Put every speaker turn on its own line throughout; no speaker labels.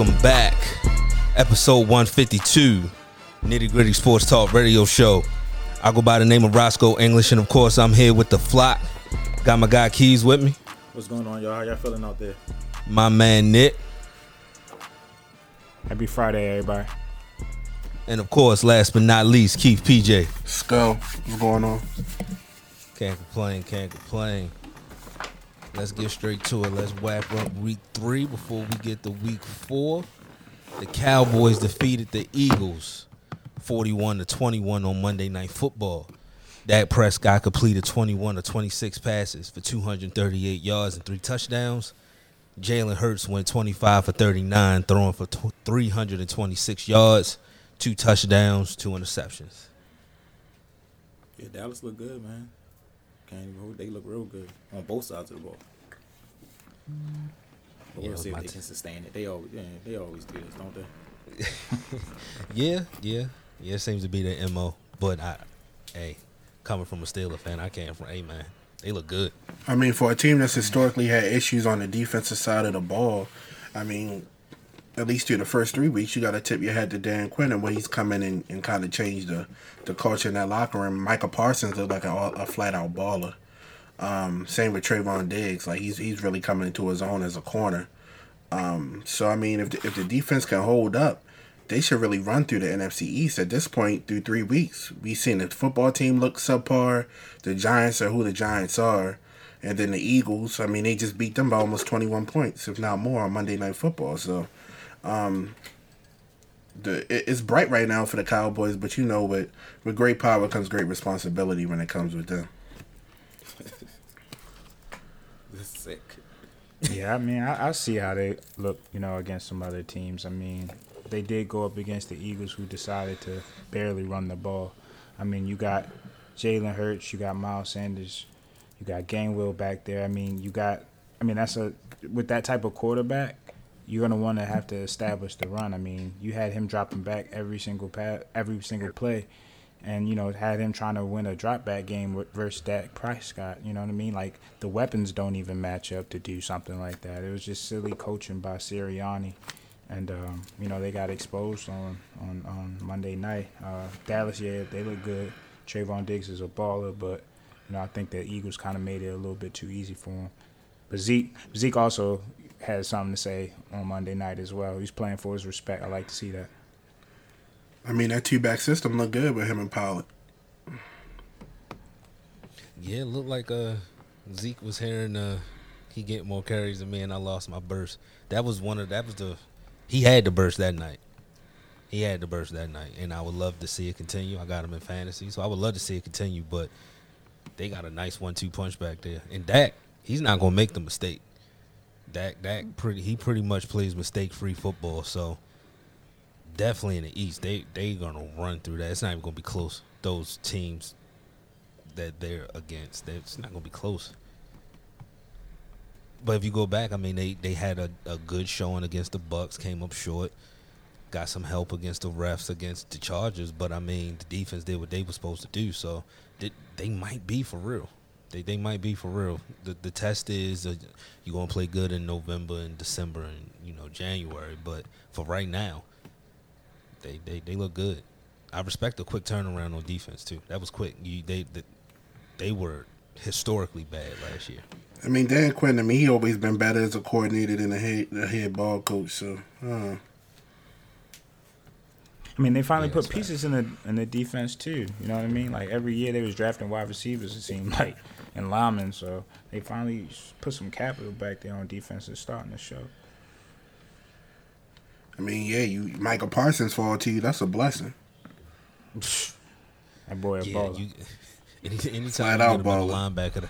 Welcome back. Episode 152, Nitty Gritty Sports Talk Radio Show. I go by the name of Roscoe English, and of course, I'm here with the flock. Got my guy Keys with me,
What's going on, y'all? How y'all feeling out there?
my man Nick,
Happy Friday, everybody.
and of course, last but not least, Keith PJ.
Skull, what's going on?
Can't complain, can't complain. Let's get straight to it. Let's wrap up week three before we get to week four. The Cowboys defeated the Eagles 41 to 21 on Monday Night Football. Dak Prescott completed 21 to 26 passes for 238 yards and three touchdowns. Jalen Hurts went 25 for 39, throwing for 326 yards, two touchdowns, two interceptions.
Yeah, Dallas look good, man. Can't even hold. They look real good on both sides of the ball. But
Yeah,
we'll see if they
t-
can sustain it. They always, yeah, they always do this, don't they?
Yeah, yeah, yeah. It seems to be the mo. But I, hey, coming from a Steeler fan, I can't. From hey man, they look good.
I mean, for a team that's historically had issues on the defensive side of the ball, I mean, at least through the first three weeks, you got to tip your hat to Dan Quinn and when he's come in and, and kind of changed the, the culture in that locker room. Micah Parsons looked like a, a flat out baller. Um, same with Trevon Diggs. Like he's he's really coming into his own as a corner. Um, so I mean, if the, if the defense can hold up, they should really run through the NFC East at this point through three weeks. We've seen the football team look subpar. The Giants are who the Giants are, and then the Eagles. I mean, they just beat them by almost twenty one points, if not more, on Monday Night Football. So, um, the it, it's bright right now for the Cowboys, but you know, with with great power comes great responsibility when it comes with them.
This sick.
Yeah, I mean, I, I see how they look, you know, against some other teams. I mean, they did go up against the Eagles, who decided to barely run the ball. I mean, you got Jalen Hurts, you got Miles Sanders, you got Gainwell back there. I mean, you got, I mean, that's a with that type of quarterback, you're gonna want to have to establish the run. I mean, you had him dropping back every single pass, every single play, and you know had him trying to win a drop back game versus Dak Prescott. You know what I mean? Like the weapons don't even match up to do something like that. It was just silly coaching by Sirianni, and um, you know they got exposed on on, on Monday night. Uh, Dallas, yeah, they look good. Trevon Diggs is a baller, but you know I think the Eagles kind of made it a little bit too easy for him. But Zeke Zeke also had something to say on Monday night as well. He's playing for his respect. I like to see that.
I mean, that two back system looked good with him and Pollard.
Yeah, it looked like uh Zeke was hearing uh he get more carries than me, and I lost my burst. That was one of that was the he had the burst that night. He had the burst that night, and I would love to see it continue. I got him in fantasy, so I would love to see it continue. But they got a nice one-two punch back there, and Dak, he's not gonna make the mistake. Dak, Dak, pretty he pretty much plays mistake-free football. So definitely in the East, they they gonna run through that. It's not even gonna be close. Those teams that they're against, it's not gonna be close. But if you go back, I mean, they they had a, a good showing against the Bucks, came up short, got some help against the refs against the Chargers. But I mean, the defense did what they were supposed to do, so they, they might be for real. They they might be for real. The the test is uh, you gonna play good in November and December and you know January, but for right now, they they, they look good. I respect the quick turnaround on defense too. That was quick. You they they, they were historically bad last year.
I mean, Dan Quinn, I mean, he always been better as a coordinator than a head, a head ball coach. So, uh,
I mean, they finally
Yeah,
put
that's
pieces in the in the defense too. You know what I mean? Like every year they was drafting wide receivers. It seemed like and linemen. So they finally put some capital back there on defense and starting to show.
I mean, yeah, you Micah Parsons fall to you. That's a blessing.
That boy a
Yeah,
baller.
you. Any, anytime
Flat
you get a
out
middle
baller.
linebacker,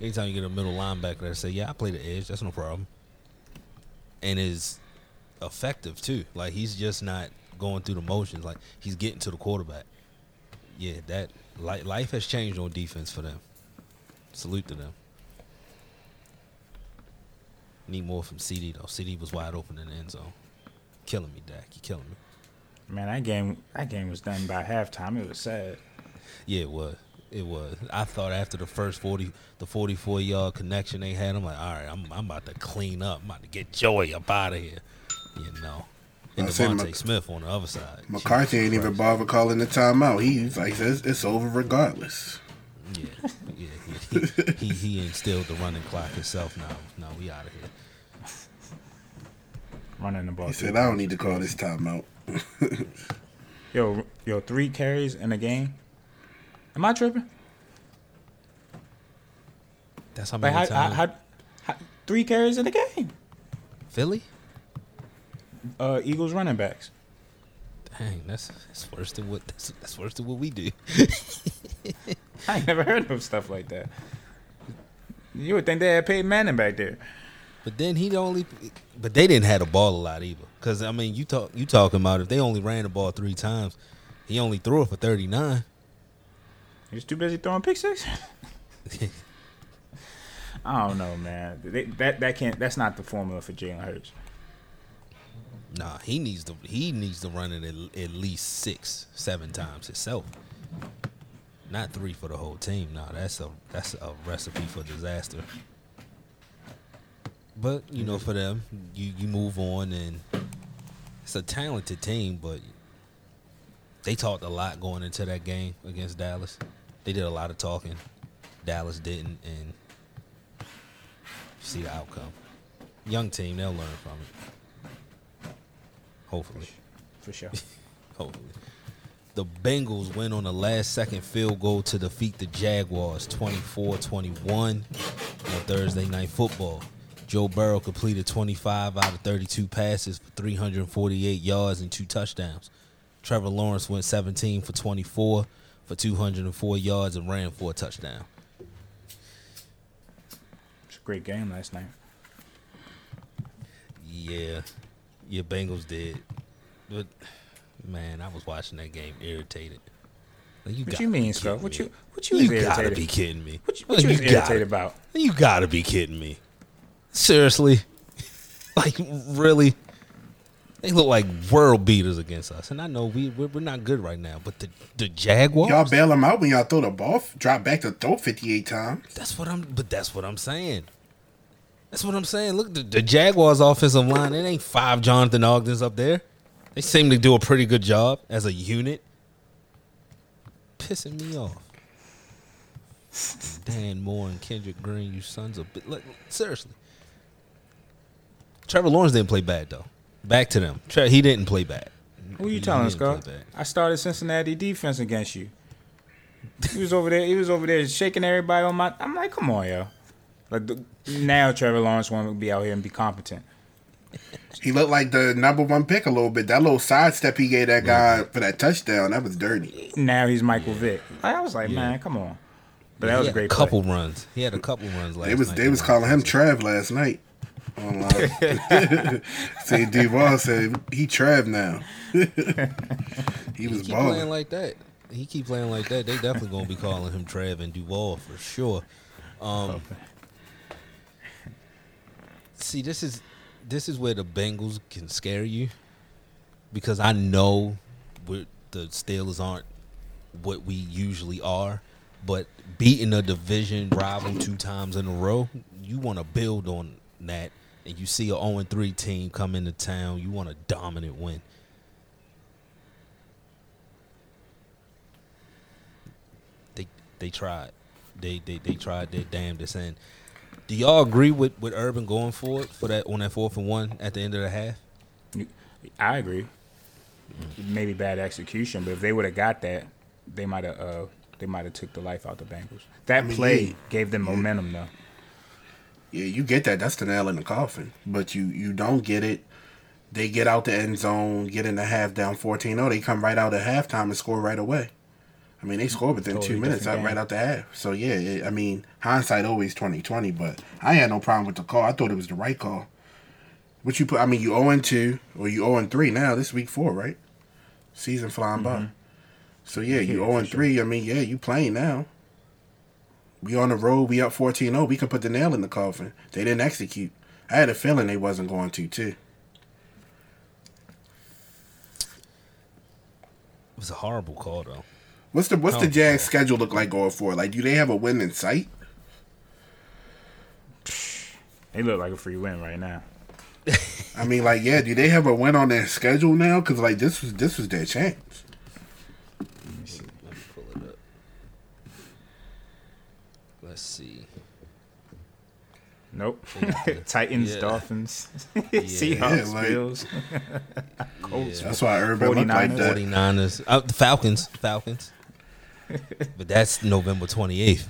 anytime you get a middle linebacker that say, "Yeah, I play the edge," that's no problem, and is effective too. Like he's just not going through the motions. Like he's getting to the quarterback. Yeah, that li- life has changed on defense for them. Salute to them. Need more from CD though. CD was wide open in the end zone. Killing me, Dak. You killing me.
Man, that game that game was done by halftime. It was sad.
Yeah, it was. It was. I thought after the first forty, the forty-four yard connection they had, I'm like, all right, I'm I'm about to clean up. I'm about to get Joey up out of here. You know. And Devontae
Mc-
Smith on the other side.
McCarthy ain't even bother calling the timeout. He's like says it's over regardless.
Yeah, yeah, yeah. He, he he instilled the running clock himself. Now, now we out of here.
Running the ball.
He said I don't need to call this timeout.
Yo, yo, three carries in a game. Am I tripping?
That's how
Like
many
how, how,
times.
how, how three carries in a game?
Philly?
Uh, Eagles running backs.
Dang, that's that's worse than what that's, that's worse than what we do.
I ain't never heard of stuff like that. You would think they had Peyton Manning back there.
But then he only, but they didn't have the ball a lot either. Cause I mean, you talk you talking about if they only ran the ball three times, he only threw it for thirty nine.
He was too busy throwing pick six. I don't know, man. They, that that can't. That's not the formula for Jalen Hurts.
Nah, he needs to he needs to run it at, at least six, seven times himself. Not three for the whole team. Nah, that's a that's a recipe for disaster. But you know, for them, you you move on, and it's a talented team. But they talked a lot going into that game against Dallas. They did a lot of talking. Dallas didn't, and see the outcome. Young team, they'll learn from it. Hopefully.
For sure.
Hopefully. The Bengals win on a last second field goal to defeat the Jaguars 24 21 on Thursday Night Football. Joe Burrow completed 25 out of 32 passes for 348 yards and two touchdowns. Trevor Lawrence went 17 for 24 for 204 yards and ran for a touchdown.
It's a great game last night.
Yeah, your Bengals did. But, man, I was watching that game irritated. Like,
What
gotta
you mean, Scott? What you what you,
You gotta
irritated?
be kidding me.
What you, what you
You gotta-
irritated about?
You gotta be kidding me. Seriously? like, really? They look like world beaters against us. And I know we, we're, we're not good right now, but the, the Jaguars?
Y'all bail them out when y'all throw the ball, drop back to throw 58 times.
That's what I'm, but that's what I'm saying. That's what I'm saying. Look, the, the Jaguars' offensive line, it ain't five Jonathan Ogdens up there. They seem to do a pretty good job as a unit. Pissing me off. Dan Moore and Kendrick Green, you sons of. Like, seriously. Trevor Lawrence didn't play bad, though. Back to them. Tre- he didn't play bad.
Who you
He
telling, Scott? I started Cincinnati defense against you. He was over there. He was over there shaking everybody on my. I'm like, come on, yo. Like the, now, Trevor Lawrence want to be out here and be competent.
He looked like the number one pick a little bit. That little sidestep he gave that guy for that touchdown, that was dirty.
Now he's Michael Vick. I was like, man, come on. But that
He
was a great.
a couple
Play.
runs. He had a couple runs last
They was
night.
they was calling him Trev last night. Online. See, Duval said he Trev now. he
He
was
keep playing
balling.
like that. He keep playing like that. They definitely gonna be calling him Trev and Duval for sure. Um, see, this is this is where the Bengals can scare you because I know the Steelers aren't what we usually are, but beating a division rival two times in a row, you want to build on that. And you see a 0 3 team come into town, you want a dominant win. they they tried. They they they tried their damnedest. And do y'all agree with, with Urban going for it for that on that fourth and one at the end of the half?
I agree. Maybe bad execution, but if they would have got that, they might have. Uh, they might have took the life out the Bengals. That
mean,
play
yeah.
gave them momentum, though.
Yeah, you get that. That's the nail in the coffin. But you you don't get it. They get out the end zone, get in the half down 14-0. They come right out at halftime and score right away. I mean, they scored within
Totally
two minutes out right
game.
out the half. So yeah, it, I mean, hindsight always twenty twenty. But I had no problem with the call. I thought it was the right call. What you put? I mean, you zero and two or you zero and three now. This week four, right? Season flying by. So yeah, you
Mm-hmm.
Zero
for
and three. I mean, yeah, you playing now. We on the road. We up 14-0. We can put the nail in the coffin. They didn't execute. I had a feeling they wasn't going to too.
It was a horrible call though.
What's the what's the
Oh.
Jags schedule look like going forward? Like, do they have a win in sight?
They look like a free win right now.
I mean, like, yeah, do they have a win on their schedule now? Because like this was this was their chance.
Let me pull it up. Let's see.
Nope.
They got the-
Titans,
yeah.
Dolphins,
Yeah,
Seahawks,
like-
Bills, Colts.
That's why Urban looked like
49ers.
that.
49ers. Uh, the Falcons. Falcons. but that's November 28th.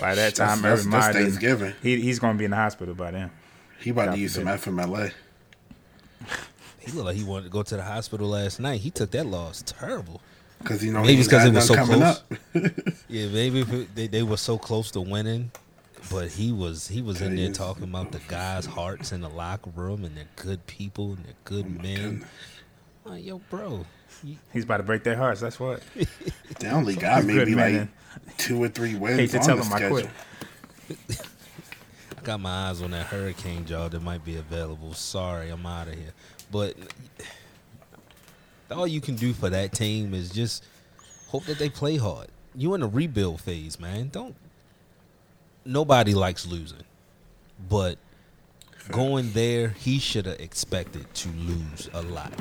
By that time,
that's,
Urban
that's
Meyer,
Thanksgiving.
he, he's going to be in the hospital by then.
He about
God
to use some
forbid.
FMLA.
He looked like he wanted to go to the hospital last night. He took that loss terrible.
Because you know
Maybe
he
it's 'cause
got
it was so close.
up.
Yeah, maybe they, they were so close to winning, but he was he was in there talking about the guys' hearts in the locker room and they're good people and they're good oh
men.
Like, yo, bro, you,
He's about to break their hearts. That's what.
They only got
Good
maybe like
man.
two or three wins
Hate to
on
tell
the
him I
schedule.
quit.
I got my eyes on that hurricane job that might be available. Sorry, I'm out of here. But all you can do for that team is just hope that they play hard. You in a rebuild phase, man. Don't. Nobody likes losing, but going there, he should have expected to lose a lot.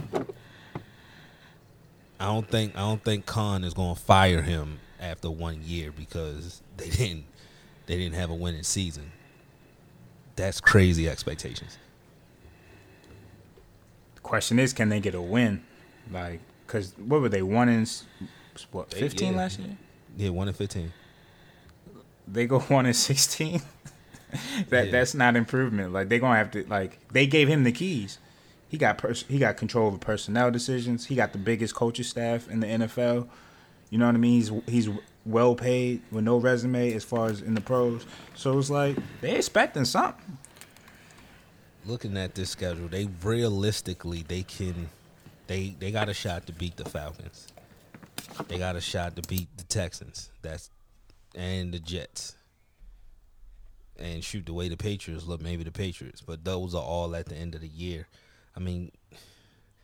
I don't think I don't think Khan is going to fire him after one year because they didn't they didn't have a winning season. That's crazy expectations.
The question is, can they get a win? Like, because what were they? One in, what, 15
yeah.
last year?
Yeah, one in fifteen.
They go 1 in 16? that
Yeah.
That's not improvement. Like, they're going to have to, like, they gave him the keys. He got pers- he got control of personnel decisions. He got the biggest coaching staff in the NFL. You know what I mean? He's he's well paid with no resume as far as in the pros. So it's like they expecting something.
Looking at this schedule, they realistically they can they they got a shot to beat the Falcons. They got a shot to beat the Texans. That's and the Jets. And shoot the way the Patriots look, maybe the Patriots. But those are all at the end of the year. I mean,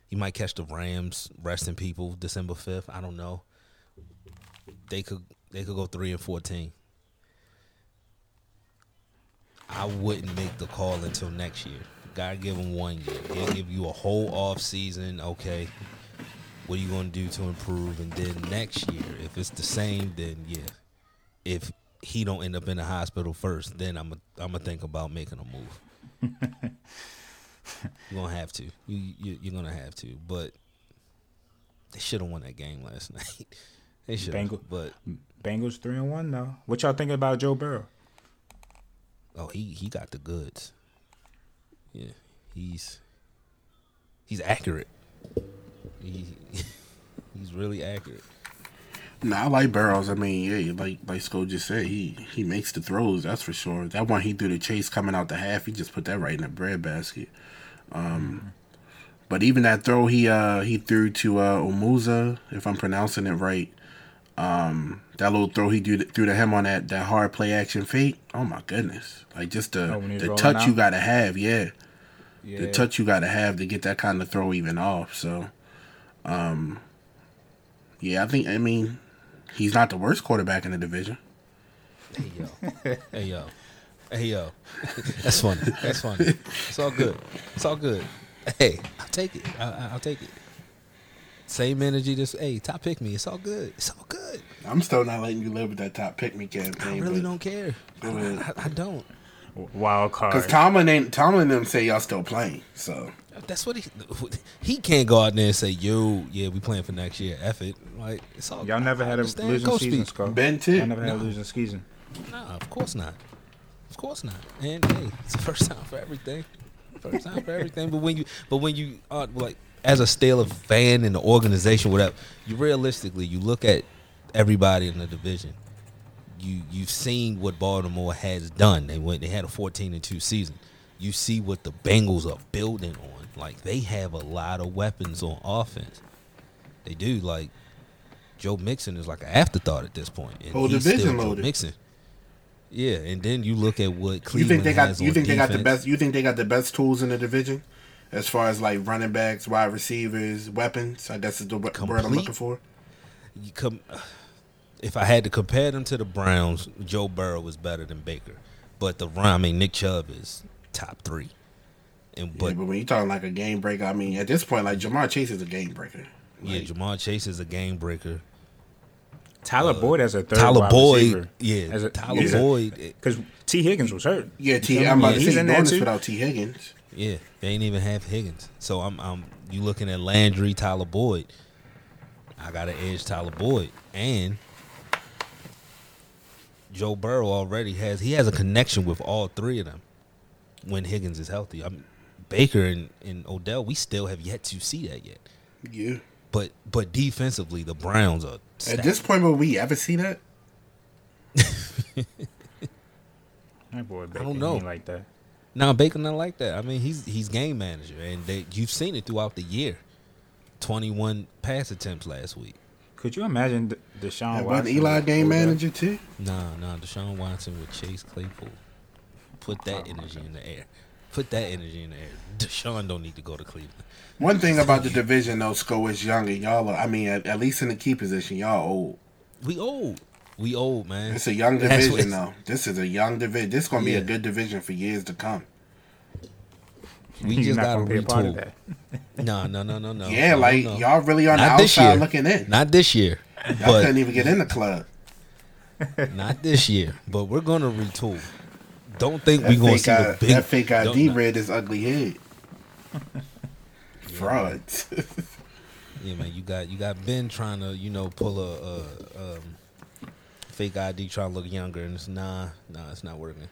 you might catch the Rams resting people December fifth. I don't know. They could they could go three and fourteen. I wouldn't make the call until next year. Gotta give them one year. They'll give you a whole off season. Okay, what are you gonna do to improve? And then next year, if it's the same, then yeah. If he don't end up in the hospital first, then I'm i I'm gonna think about making a move. you're gonna have to. You, you you're gonna have to. But they should have won that game last night. they should.
Bengal-
But
Bengals three and one now. What y'all think about Joe Burrow?
Oh, he he got the goods. Yeah, he's he's accurate. He he's really accurate.
Nah, I like Burrows. I mean, yeah, like like Sko just said, he he makes the throws. That's for sure. That one he threw the chase coming out the half. He just put that right in the bread basket. Um, but even that throw he uh he threw to uh Omuza, if I'm pronouncing it right. Um, that little throw he threw, threw to him on that that hard play action fake. Oh my goodness! Like just the
Oh, when he was
the touch you gotta have. Yeah,
Yeah.
the touch you gotta have to get that kind of throw even off. So, um, yeah, I think I mean he's not the worst quarterback in the division.
Hey yo, hey yo, hey yo. That's funny. That's funny. It's all good. It's all good. Hey, I'll take it. I, I- I'll take it. Same energy. This hey, top pick me. It's all good. It's all good.
I'm still not letting you live with that top pick me campaign.
I really don't care. I,
Go ahead.
I, I don't.
Wild card.
Because Tomlin ain't Tomlin them say y'all still playing. So
That's what he he can't go out there and say, "Yo, yeah, we playing for next year." F it. Like it's all.
Y'all never
I
had a losing
coach
season,
speak.
Scott.
Ben too.
Y'all never had
No.
a losing season.
Nah, of course not. Of course not. And hey, it's the first time for everything. First time for everything. But when you, but when you are like as a Steeler fan in the organization, whatever, you realistically you look at everybody in the division. You you've seen what Baltimore has done. They went. They had a fourteen and two season. You see what the Bengals are building on. Like they have a lot of weapons on offense. They do. Like Joe Mixon is like an afterthought at this point. And
Whole division loaded.
Mixon. Yeah, and then you look at what
you
Cleveland
think they got you think they got the best you think they got the best tools in the division? As far as like running backs, wide receivers, weapons, I guess is the wo- word I'm looking for.
You com- if I had to compare them to the Browns, Joe Burrow was better than Baker. But the run, I mean, Nick Chubb is top three. And
But, yeah, but when you're talking like a game breaker, I mean, at this point, like Ja'Marr Chase is a game breaker.
yeah, Ja'Marr Chase is a game breaker.
Tyler uh, Boyd as a third
Tyler
wide
Boyd,
receiver.
yeah,
As a-
Tyler
he's
Boyd,
Because Tee Higgins was hurt.
yeah, T.
You
I'm about
me?
to
He's
say
in
this without Tee Higgins.
yeah, they ain't even have Higgins. So I'm, I'm you looking at Landry, Tyler Boyd. I got to edge Tyler Boyd and Joe Burrow already has he has a connection with all three of them when Higgins is healthy. I'm Baker and, and Odell. We still have yet to see that yet.
Yeah.
But but defensively, the Browns are.
At this point, will we ever see that?
That boy Baker,
don't know.
like that.
Now Baker not like that. I mean, he's he's game manager, and they, you've seen it throughout the year. Twenty one pass attempts last week.
Could you imagine D- Deshaun
And
Watson?
wasn't Eli game
Odell?
manager too?
Nah, nah. Deshaun Watson with Chase Claypool. Put that energy in the air. Put that energy in there. air. Deshaun don't need to go to Cleveland.
One thing about the division though, Sco is young and y'all are, I mean, at, at least in the key position, y'all old.
We old. We old, man.
It's a young division
it's-
though. This is a young division. This is gonna be a good division for years to come.
We
You're
just
not
got to
gonna be a part of
retool.
that.
No, no, no, no, no.
yeah,
No,
like
no.
y'all really on
Not
the
this
outside
year.
looking in.
Not this year.
y'all
But
couldn't even get in the club.
not this year. But we're gonna retool. Don't think we're gonna see
I,
the big.
that fake ID
don't-
read his ugly head. Frauds.
Yeah, man. You got you got Ben trying to you know pull a, a um, fake ID trying to look younger, and it's nah, nah, it's not working.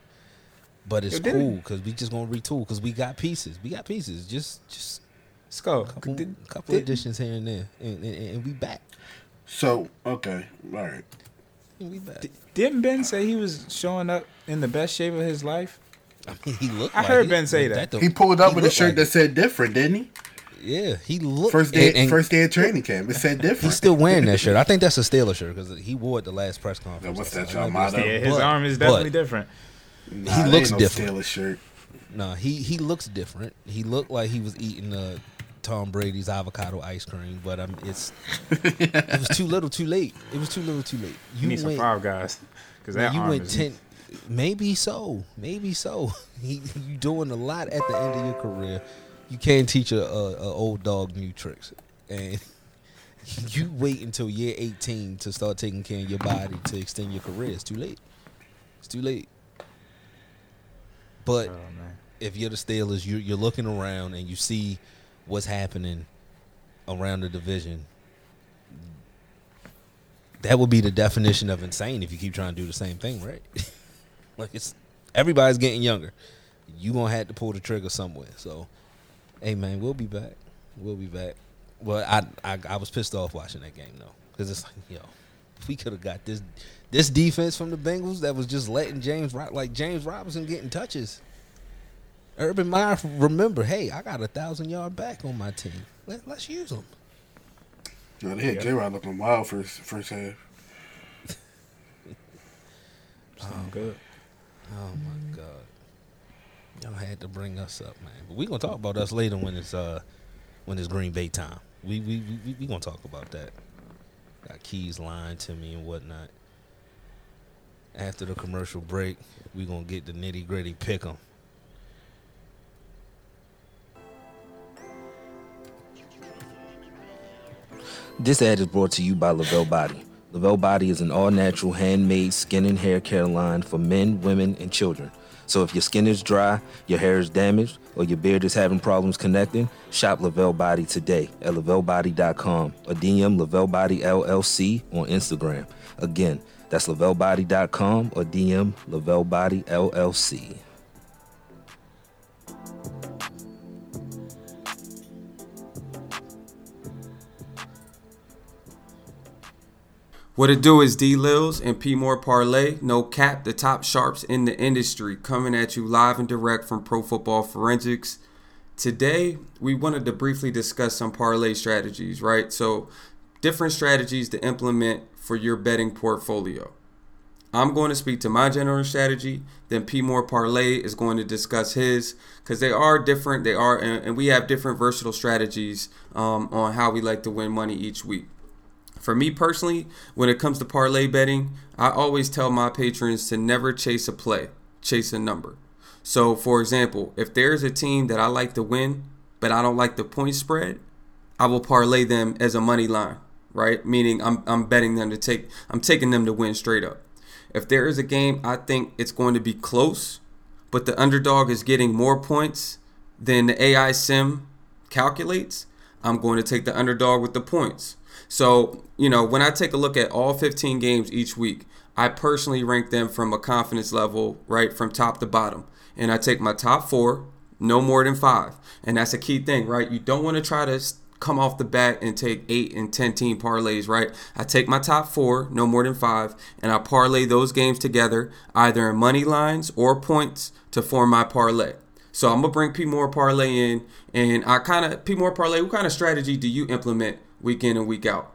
But it's
Yo,
cool because we just gonna retool because we got pieces. We got pieces. Just just
Skull.
a couple,
did-
couple
did-
additions here and there, and, and, and we back.
so okay, all right.
We back.
Didn't Ben say he was showing up in the best shape of his life?
I mean, he looked.
I
like
heard
it.
Ben say that.
the-
He pulled up
he
with a shirt
like
that
it.
said different, didn't he?
Yeah, he looked.
First day,
and- and
first day of training camp. It said different.
He's still wearing that shirt. I think that's a Steeler shirt because he wore it the last press conference.
what's that,
It
y'all
might be a
motto?
Yeah, his
but-
arm is
but-
definitely different.
Nah,
he
that
looks
ain't no
different.
Steelers shirt.
No, he he looks different. He looked like he was eating uh, Tom Brady's avocado ice cream, but um, it's it was too little, too late. It was too little, too late.
You need some
went,
five guys because that
you
arm
went
is
ten. Maybe so, maybe so. You doing a lot at the end of your career. You can't teach a, a, a old dog new tricks, and you wait until year eighteen to start taking care of your body to extend your career. It's too late. It's too late. But
Oh
if you're the Steelers, you're, you're looking around and you see what's happening around the division. That would be the definition of insane if you keep trying to do the same thing, right? like it's everybody's getting younger. You gonna have to pull the trigger somewhere. So, hey man, we'll be back. We'll be back. Well, I I, I was pissed off watching that game though, because it's like yo, if we could have got this this defense from the Bengals that was just letting James Ro- like James Robinson getting touches. Urban Meyer, remember, hey, I got a thousand yard back on my team. Let, let's use them.
No, they had J Rod looking wild first first half.
sound good.
Oh my god, y'all had to bring us up, man. But we gonna talk about us later when it's uh when it's Green Bay time. We we we, we, we gonna talk about that. Got keys lying to me and whatnot. After the commercial break, we gonna get the nitty gritty pick 'em. This ad is brought to you by Lavelle Body. Lavelle Body is an all natural, handmade skin and hair care line for men, women, and children. So if your skin is dry, your hair is damaged, or your beard is having problems connecting, shop Lavelle Body today at lavellebody.com or DM Lavelle Body LLC on Instagram. Again, that's lavellebody.com or DM Lavelle Body LLC.
What it do is D Lils and P More Parlay, no cap, the top sharps in the industry, coming at you live and direct from Pro Football Forensics. Today, we wanted to briefly discuss some parlay strategies, right? So, different strategies to implement for your betting portfolio. I'm going to speak to my general strategy. Then P More Parlay is going to discuss his because they are different. They are, and, and we have different versatile strategies um, on how we like to win money each week. For me personally, when it comes to parlay betting, I always tell my patrons to never chase a play, chase a number. So, for example, if there's a team that I like to win, but I don't like the point spread, I will parlay them as a money line, right? Meaning I'm I'm betting them to take I'm taking them to win straight up. If there is a game I think it's going to be close, but the underdog is getting more points than the AI sim calculates, I'm going to take the underdog with the points. So, you know, when I take a look at all 15 games each week, I personally rank them from a confidence level, right, from top to bottom. And I take my top four, no more than five. And that's a key thing, right? You don't want to try to come off the bat and take eight and 10 team parlays, right? I take my top four, no more than five, and I parlay those games together, either in money lines or points to form my parlay. So I'm gonna bring P More Parlay in, and I kind of P More Parlay. What kind of strategy do you implement week in and week out?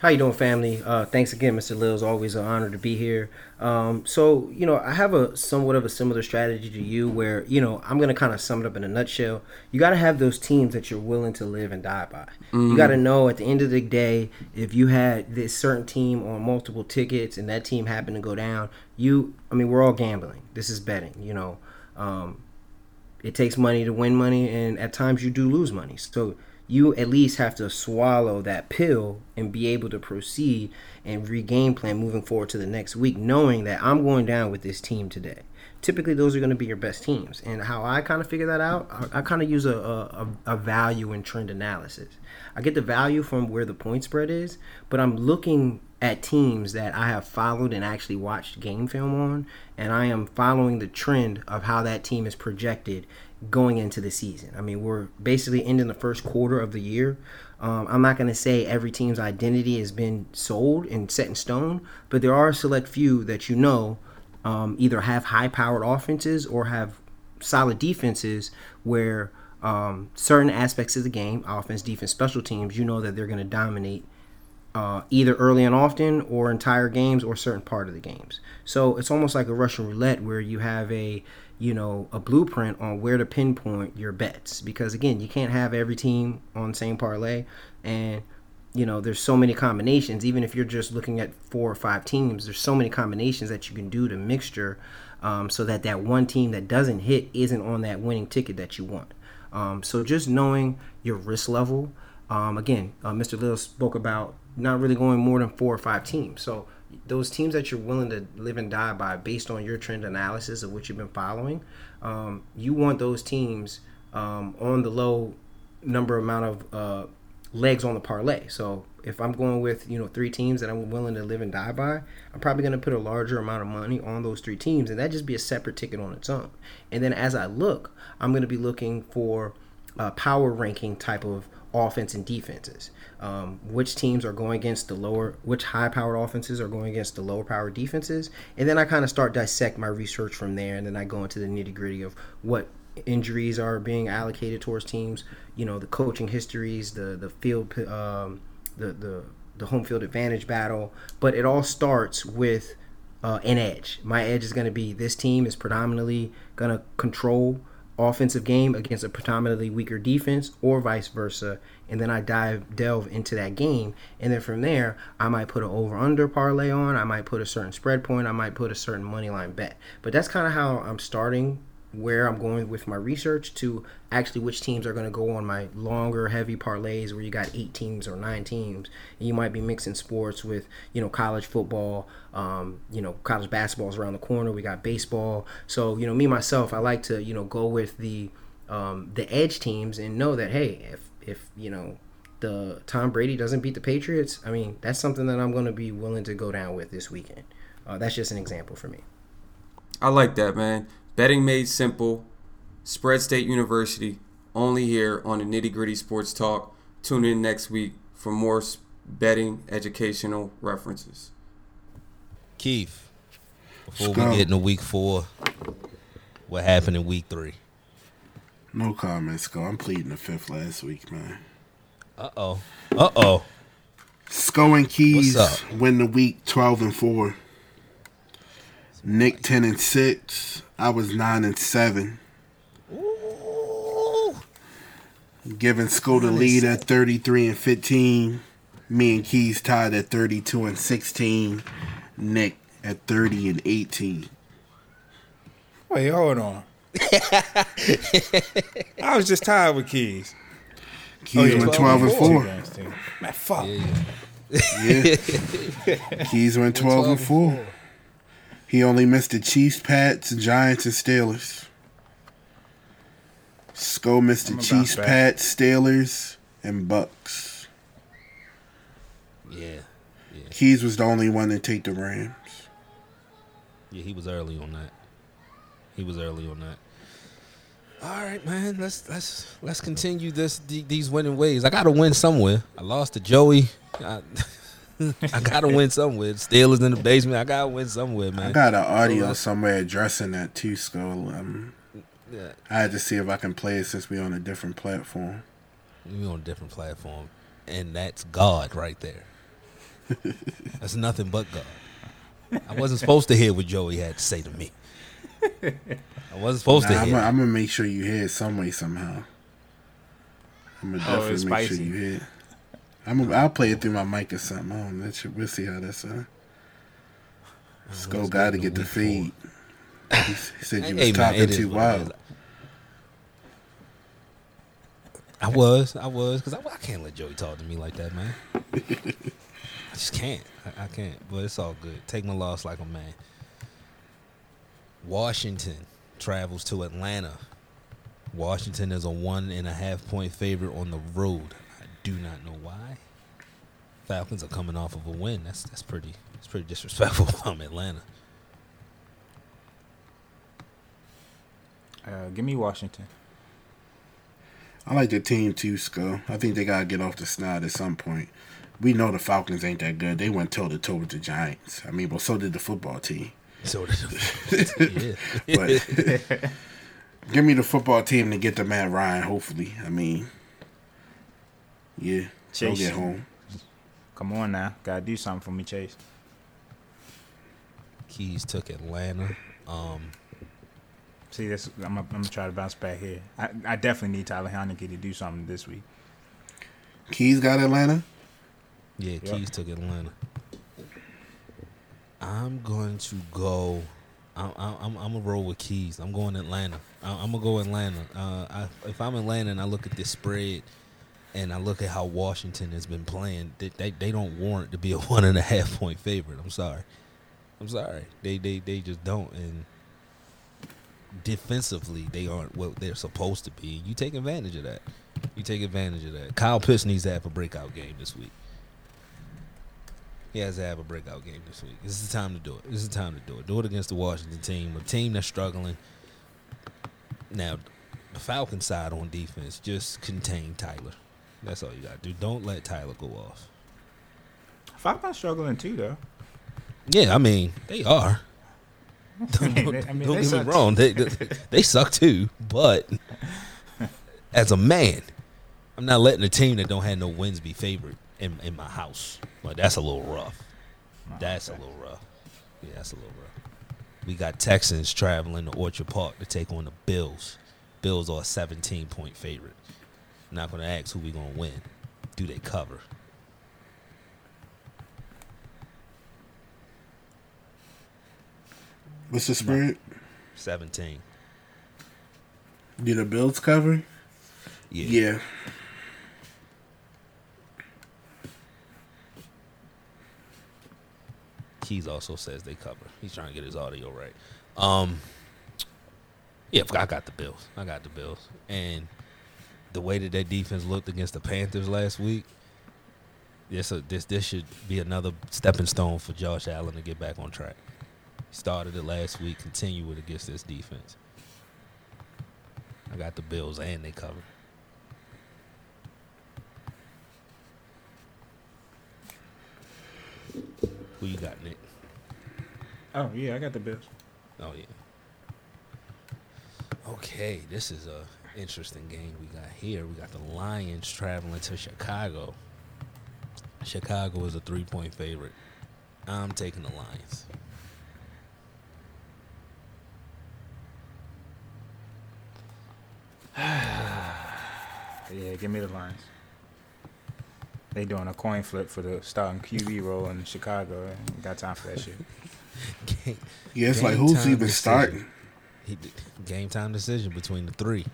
How you doing, family? Uh, thanks again, Mr. Lills. Always an honor to be here. Um, so, you know, I have a somewhat of a similar strategy to you, where you know I'm going to kind of sum it up in a nutshell. You got to have those teams that you're willing to live and die by. Mm-hmm. You got to know at the end of the day, if you had this certain team on multiple tickets and that team happened to go down, you, I mean, we're all gambling. This is betting. You know, um, it takes money to win money, and at times you do lose money. So you at least have to swallow that pill and be able to proceed and regain plan moving forward to the next week, knowing that I'm going down with this team today. Typically, those are going to be your best teams. And how I kind of figure that out, I, I kind of use a, a, a value and trend analysis. I get the value from where the point spread is, but I'm looking at teams that I have followed and actually watched game film on, and I am following the trend of how that team is projected going into the season. I mean, we're basically ending the first quarter of the year. Um, I'm not going to say every team's identity has been sold and set in stone, but there are a select few that you know um, either have high powered offenses or have solid defenses where um, certain aspects of the game, offense, defense, special teams, you know that they're going to dominate uh, either early and often or entire games or certain part of the games. So it's almost like a Russian roulette where you have a you know a blueprint on where to pinpoint your bets. Because again you can't have every team on same parlay. And you know there's so many combinations. Even if you're just looking at four or five teams there's so many combinations that you can do to mixture um, so that that one team that doesn't hit isn't on that winning ticket that you want. Um, so just knowing your risk level um, again uh, mr little spoke about not really going more than four or five teams. So those teams that you're willing to live and die by based on your trend analysis of what you've been following, um, you want those teams um, on the low number amount of uh, legs on the parlay. So if I'm going with you know three teams that I'm willing to live and die by, I'm probably going to put a larger amount of money on those three teams, and that just be a separate ticket on its own. And then as I look, I'm going to be looking for a power ranking type of offense and defenses um, which teams are going against the lower, which high powered offenses are going against the lower powered defenses, and then I kind of start dissect my research from there, and then I go into the nitty gritty of what injuries are being allocated towards teams, you know, the coaching histories, the the field, um, the the the home field advantage battle, but it all starts with uh, an edge. My edge is going to be this team is predominantly going to control offensive game against a predominantly weaker defense or vice versa and then I dive delve into that game and then from there I might put an over under parlay on I might put a certain spread point I might put a certain money line bet. But that's kind of how I'm starting where I'm going with my research to actually which teams are going to go on my longer heavy parlays where you got eight teams or nine teams. And you might be mixing sports with you know college football um, you know college basketball's around the corner. We got baseball. So you know me myself I like to you know go with the um, the edge teams and know that hey if if you know the Tom Brady doesn't beat the Patriots I mean that's something that I'm going to be willing to go down with this weekend. Uh, that's just an example for me.
I like that man Betting made simple. Spread State University, only here on the Nitty Gritty Sports Talk. Tune in next week for more betting educational references.
Keith, before we get into week four, what happened in week three?
No comments, Go. I'm pleading the fifth last week, man.
Uh oh. Uh oh.
Sko and Keys win the week 12 and 4. Nick 10 and 6. I was nine and seven. Ooh. Giving Sko the lead at 33 and 15. Me and Keys tied at 32 and 16. Nick at 30 and 18.
Wait, hold on. I was just tired with Keys.
Keys oh, went 12 and 4.
Games, too. Man, fuck.
Yeah, yeah.
Yeah. Keys went 12 and 4. He only missed the Chiefs, Pats, Giants, and Steelers. Sko missed the Chiefs,
back.
Pats, Steelers, and Bucks.
Yeah, yeah,
Keys was the only one to take the Rams.
yeah. He was early on that. He was early on that. All right, man. Let's let's let's continue this these winning ways. I gotta win somewhere. I lost to Joey. I, I gotta win somewhere. Steelers in the basement. I gotta win somewhere, man.
I got an audio
let's-
somewhere addressing that too, Sko. Um,
Yeah,
I had to see if I can play it since we're on a different platform.
we on a different platform, and that's God right there. that's nothing but God. I wasn't supposed to hear what Joey had to say to me. I wasn't supposed
Nah,
to
I'm,
hear.
gonna- I'm gonna make sure you hear it some way somehow. I'm gonna
Oh,
definitely make sure you hear. it. I'm I'll play it through my mic or something. I don't know. That shit- We'll see how that's. Uh,
what's
got to get the feed. He, he said you was
Hey,
talking
is
too wild.
I was, I was, because I, I can't let Joey talk to me like that, man. I just can't. I, I can't. But it's all good. Take my loss like a man. Washington travels to Atlanta. Washington is a one and a half point favorite on the road. I do not know why. Falcons are coming off of a win. That's that's pretty. It's pretty disrespectful from Atlanta.
Uh, give me Washington.
I like the team too, Sko. I think they gotta get off the snide at some point. We know the Falcons ain't that good. They went toe to toe with the Giants. I mean, well, so did the football team.
So did yeah.
But give me the football team to get the Matt Ryan. Hopefully, I mean, yeah, they'll
Chase.
get home.
Come on now. Gotta do something for me, Chase.
Keys took Atlanta. Um,
See, this I'm, I'm gonna try to bounce back here. I, I definitely need Tyler Heinicke to do something this week.
Keys got Atlanta.
yeah,
Yep.
Keys took Atlanta. I'm going to go. I'm I'm, I'm gonna roll with Keys. I'm going Atlanta. I, I'm gonna go Atlanta. Uh, I, if I'm Atlanta and I look at this spread, and I look at how Washington has been playing, they, they they don't warrant to be a one and a half point favorite. I'm sorry. I'm sorry. They they they just don't. And defensively, they aren't what they're supposed to be. You take advantage of that. You take advantage of that. Kyle Pitts needs to have a breakout game this week. He has to have a breakout game this week. This is the time to do it. This is the time to do it. Do it against the Washington team, a team that's struggling. Now, the Falcon side on defense, just contain Tyler. That's all you got to do. Don't let Tyler go off.
Falcons struggling too, though.
Yeah, I mean, they are.
Mean,
Don't,
I mean,
don't get me wrong. They, they they suck too, but as a man, I'm not letting a team that don't have no wins be favored in in my house. But that's a little rough. That's a little rough. Yeah, that's a little rough. We got Texans traveling to Orchard Park to take on the Bills. Bills are a 17 point favorite. Not gonna ask who we gonna win. Do they cover?
What's the spread?
17.
Do the Bills cover?
Yeah.
Yeah.
Keys also says they cover. He's trying to get his audio right. Um, yeah, I got the Bills. I got the Bills, and the way that that defense looked against the Panthers last week, this uh, this this should be another stepping stone for Josh Allen to get back on track. Started it last week. Continue it against this defense. I got the Bills, and they cover. Who you got, Nick?
Oh yeah, I got the Bills.
Oh yeah. Okay, this is a interesting game we got here. We got the Lions traveling to Chicago. Chicago is a three point favorite. I'm taking the Lions.
Yeah, give me the Lions. They doing a coin flip for the starting QB role in Chicago. Ain't got time for that shit.
Yeah, it's like who's even
decision.
starting?
He game time decision between the three.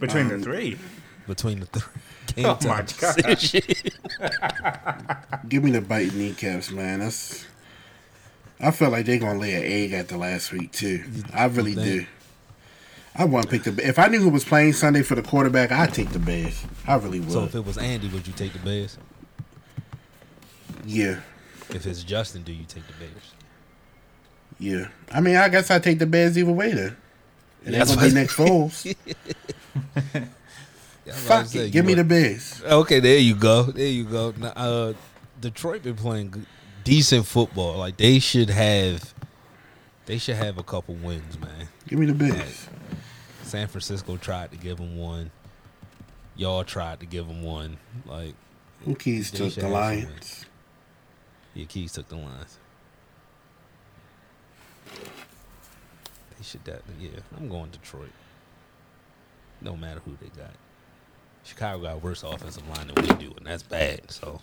Between
Um,
the three.
Between the three. Game
Oh my God.
Give me the bite kneecaps, man. That's. I feel like they're gonna lay an egg at the last week too. I really do. I want to pick the. If I knew who was playing Sunday for the quarterback, I'd take the Bears. I really would.
So if it was Andy, would you take the Bears?
yeah,
If it's Justin, do you take the Bears?
yeah. I mean, I guess I would take the Bears either way then. It ain't
That's
gonna be
what-
Nick Foles.
Yeah, I was about
Fuck it. Give me the
would- Okay, there you go. There you go. Now, uh, Detroit been playing good, decent football. Like they should have, they should have a couple wins, man.
Give me the Bears.
San Francisco tried to give them one. Y'all tried to give them one. Like
Who keys took the Lions?
your keys took the lines. They should that. Yeah, I'm going Detroit. No matter who they got. Chicago got a worse offensive line than we do, and that's bad. So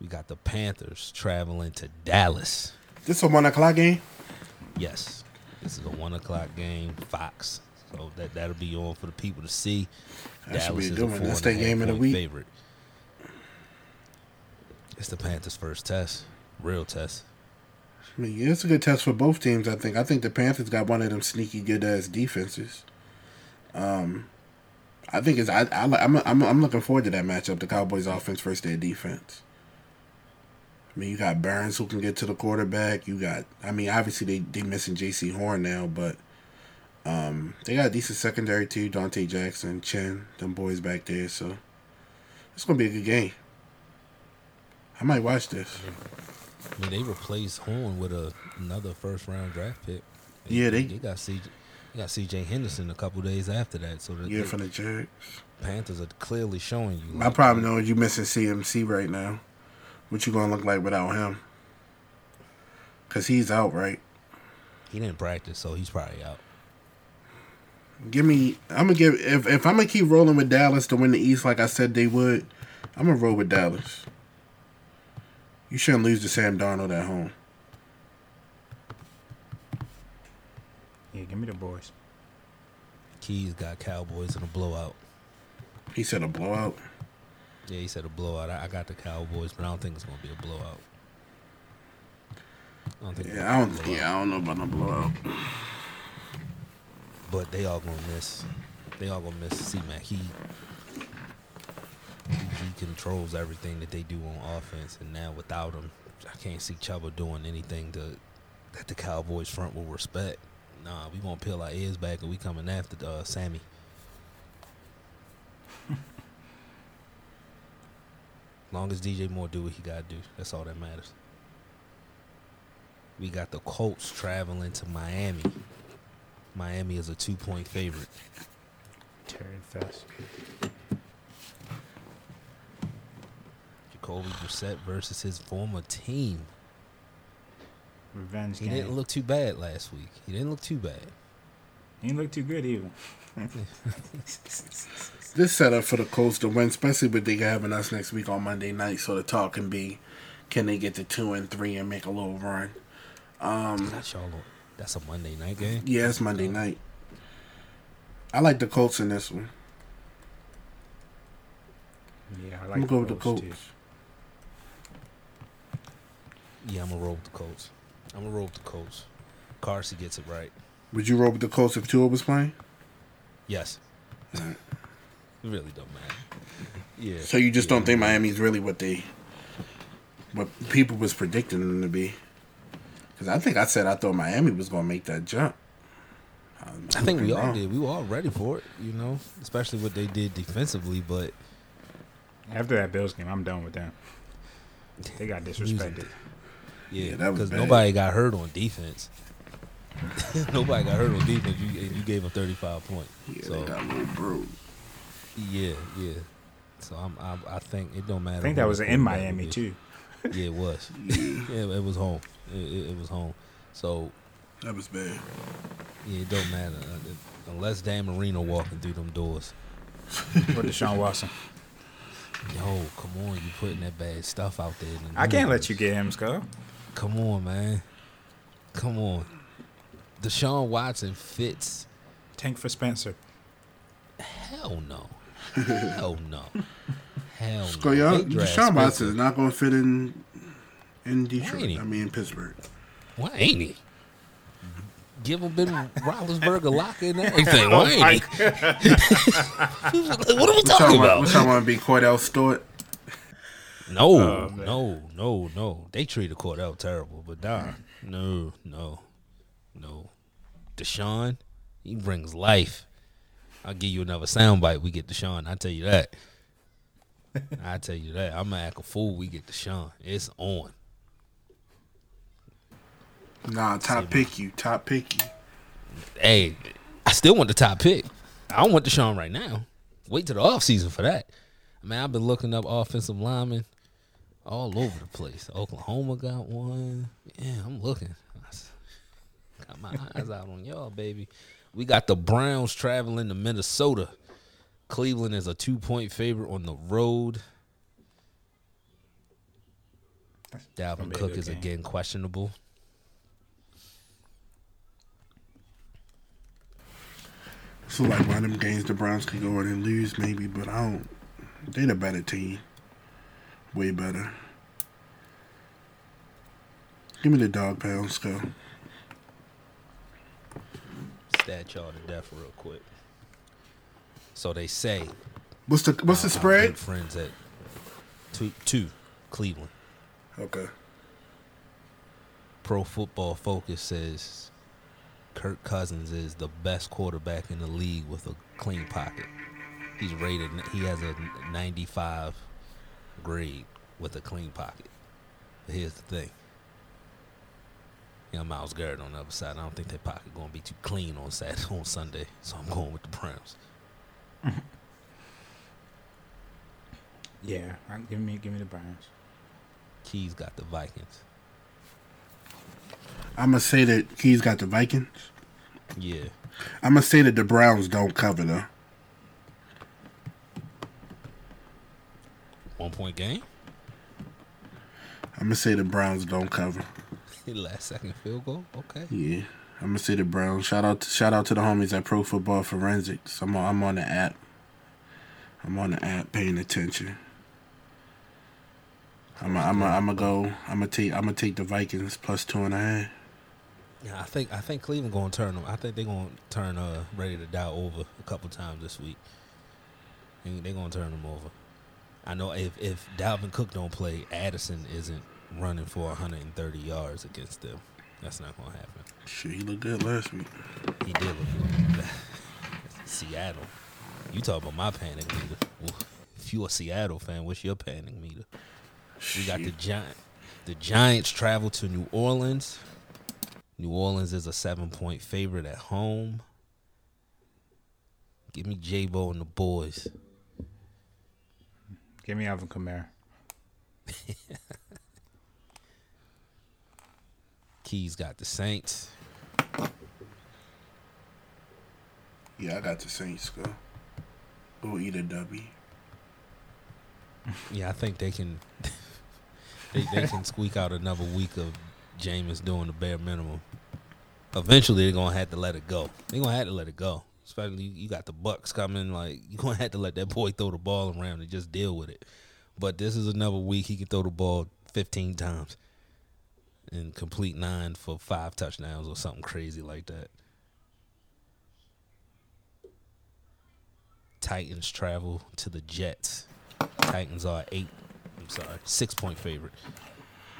we got the Panthers traveling to Dallas.
This is a one o'clock game.
Yes, this is a one o'clock game, Fox. So that that'll be on for the people to see.
That should be a good one. That's their game of the week.
Favorite. It's the Panthers' first test, real test.
I mean, it's a good test for both teams. I think. I think the Panthers got one of them sneaky good ass defenses. Um, I think it's. I, I I'm, I'm. I'm looking forward to that matchup. The Cowboys' offense versus their defense. I mean, you got Burns who can get to the quarterback. You got. I mean, obviously they they missing Jaycee Horn now, but um, they got a decent secondary too. Donte Jackson, Chinn, them boys back there. So it's gonna be a good game. I might watch this.
I mean, they replaced Horn with a, another first round draft pick.
Yeah, they-
they got CJ. They got C.J. Henderson a couple days after that, so the,
Yeah, from the Jags.
Panthers are clearly showing you.
My
like,
problem though is you missing CMC right now. What you gonna look like without him? Cause he's out, right?
He didn't practice, so he's probably out.
Give me. I'm gonna give. If if I'm gonna keep rolling with Dallas to win the East, like I said they would, I'm gonna roll with Dallas. You shouldn't lose to Sam Darnold at home.
Yeah, give me the boys.
Keys got Cowboys in a blowout.
He said a blowout.
Yeah, he said a blowout. I, I got the Cowboys, but I don't think it's gonna be a blowout. I don't think.
Yeah, I don't.
blowout.
Yeah, I don't know about no blowout.
But they all gonna miss. They all gonna miss C Mac. He, he controls everything that they do on offense, and now without him, I can't see Chuba doing anything to that the Cowboys front will respect. Nah, we gonna peel our ears back and we coming after uh, Sammy. long as DJ Moore do what he gotta do, that's all that matters. We got the Colts traveling to Miami. Miami is a two point favorite.
Terry Fest.
Jacoby Brissett versus his former team.
Revenge
He
game.
didn't look too bad last week. He didn't look too bad.
He didn't look too good either.
This setup for the Colts to win, especially with they having us next week on Monday night, so the talk can be, can they get to two and three and make a little run? Um,
That's y'all. That's a Monday night game.
Yeah, it's Monday night. I like the Colts in this one.
Yeah, I
I'm
like
gonna go with the
Colts,
Colts.
too.
Yeah, I'm gonna roll with the Colts. I'm gonna roll with the Colts. Carsey gets it right.
Would you roll with the Colts if Tua was playing?
Yes. it really don't matter. Yeah.
So you just
Yeah.
don't think Miami's really what they, what people was predicting them to be? Because I think I said I thought Miami was gonna make that jump. I'm
I think we
looking
all did. We were all ready for it, you know, especially what they did defensively. But
After that Bills game, I'm done with them. They got disrespected.
Yeah,
Yeah, that
because
bad.
nobody got hurt on defense. nobody got hurt on defense. You you gave them 35 points.
Yeah,
so
they got a little bruised.
yeah, yeah. So I'm, I, I think it don't matter.
I think that was in Miami too.
Yeah, it was. yeah, it was home. It, it, it was home. So
That was bad.
yeah, it don't matter Uh, unless Dan Marino walking through them doors.
With Deshaun Watson.
Yo, come on, you putting that bad stuff out there. the
I can't let you get him, Skull.
Come on, man. Come on. Deshaun Watson fits.
Tank for Spencer.
Hell no. Hell no. Hell no.
y'all. Deshaun Watson
Spencer.
is not going to fit in in Detroit. I mean, Pittsburgh.
Why ain't he? Give him Ben Roethlisberger locker and everything. Why ain't he? what are we
What
talking
y'all, want,
about?
what y'all want to be Kordell Stewart?
No,
Oh,
no, no, no. They treated Kordell terrible, but nah, mm-hmm. no, no, no. Deshaun, he brings life. I'll give you another soundbite. We get Deshaun. I tell you that. I tell you that. I'm gonna act a fool. We get Deshaun. It's on.
Nah, top pick you. Top pick you.
Hey, I still want the top pick. I don't want Deshaun right now. Wait till the offseason for that. Man, I've been looking up offensive linemen all over the place. Oklahoma got one. Yeah, I'm looking. Got my eyes out on y'all, baby. We got the Browns traveling to Minnesota. Cleveland is a two point favorite on the road.
Gonna
Dalvin Cook is
game.
again questionable.
So like one of them games the Browns could go in and lose maybe, but I don't. They're the better team. Way better. Give me the dog pound go.
Stat y'all to death real quick. So they say
What's the what's the spread?
friends at two two Cleveland.
Okay.
Pro Football Focus says Kirk Cousins is the best quarterback in the league with a clean pocket. He's rated. He has a 95 grade with a clean pocket. But here's the thing. You know, Myles Garrett on the other side. I don't think that pocket going to be too clean on Saturday, on Sunday. So I'm going with the Browns.
Yeah, I- give me give me the Browns.
Keys got the Vikings.
I'm gonna say that he's got the Vikings.
Yeah.
I'm gonna say that the Browns don't cover though.
One point game.
I'm gonna say the Browns don't cover.
Last second field goal. Okay.
Yeah. I'm gonna say the Browns. Shout out to, shout out to the homies at Pro Football Forensics. I'm on, I'm on the app. I'm on the app paying attention. I'm a, I'm gonna go. I'm gonna take I'm gonna take the Vikings plus two and a half.
Yeah, I think I think Cleveland to turn them. I think they're to turn uh ready to die over a couple times this week. They're to turn them over. I know if if Dalvin Cook don't play, Mattison isn't running for 130 yards against them. That's not going to happen.
Shit, he looked good last week.
He did look good. Seattle. You talk about my panic meter. Well, If you're a Seattle fan, what's your panic meter? We got the
Shit.
Giant. The Giants travel to New Orleans. New Orleans is a seven point favorite at home. Give me J Bo and the boys.
Give me Alvin Kamara.
Keys got the Saints.
Yeah, I got the Saints. Go. Go eat a W.
Yeah, I think they can. they they can squeak out another week of Jameis doing the bare minimum. Eventually, they're gonna have to let it go. They're gonna have to let it go. Especially you got the Bucs coming. Like you're gonna have to let that boy throw the ball around and just deal with it. But this is another week he can throw the ball 15 times and complete nine for five touchdowns or something crazy like that. Titans travel to the Jets. Titans are eight. I'm sorry, six point favorite.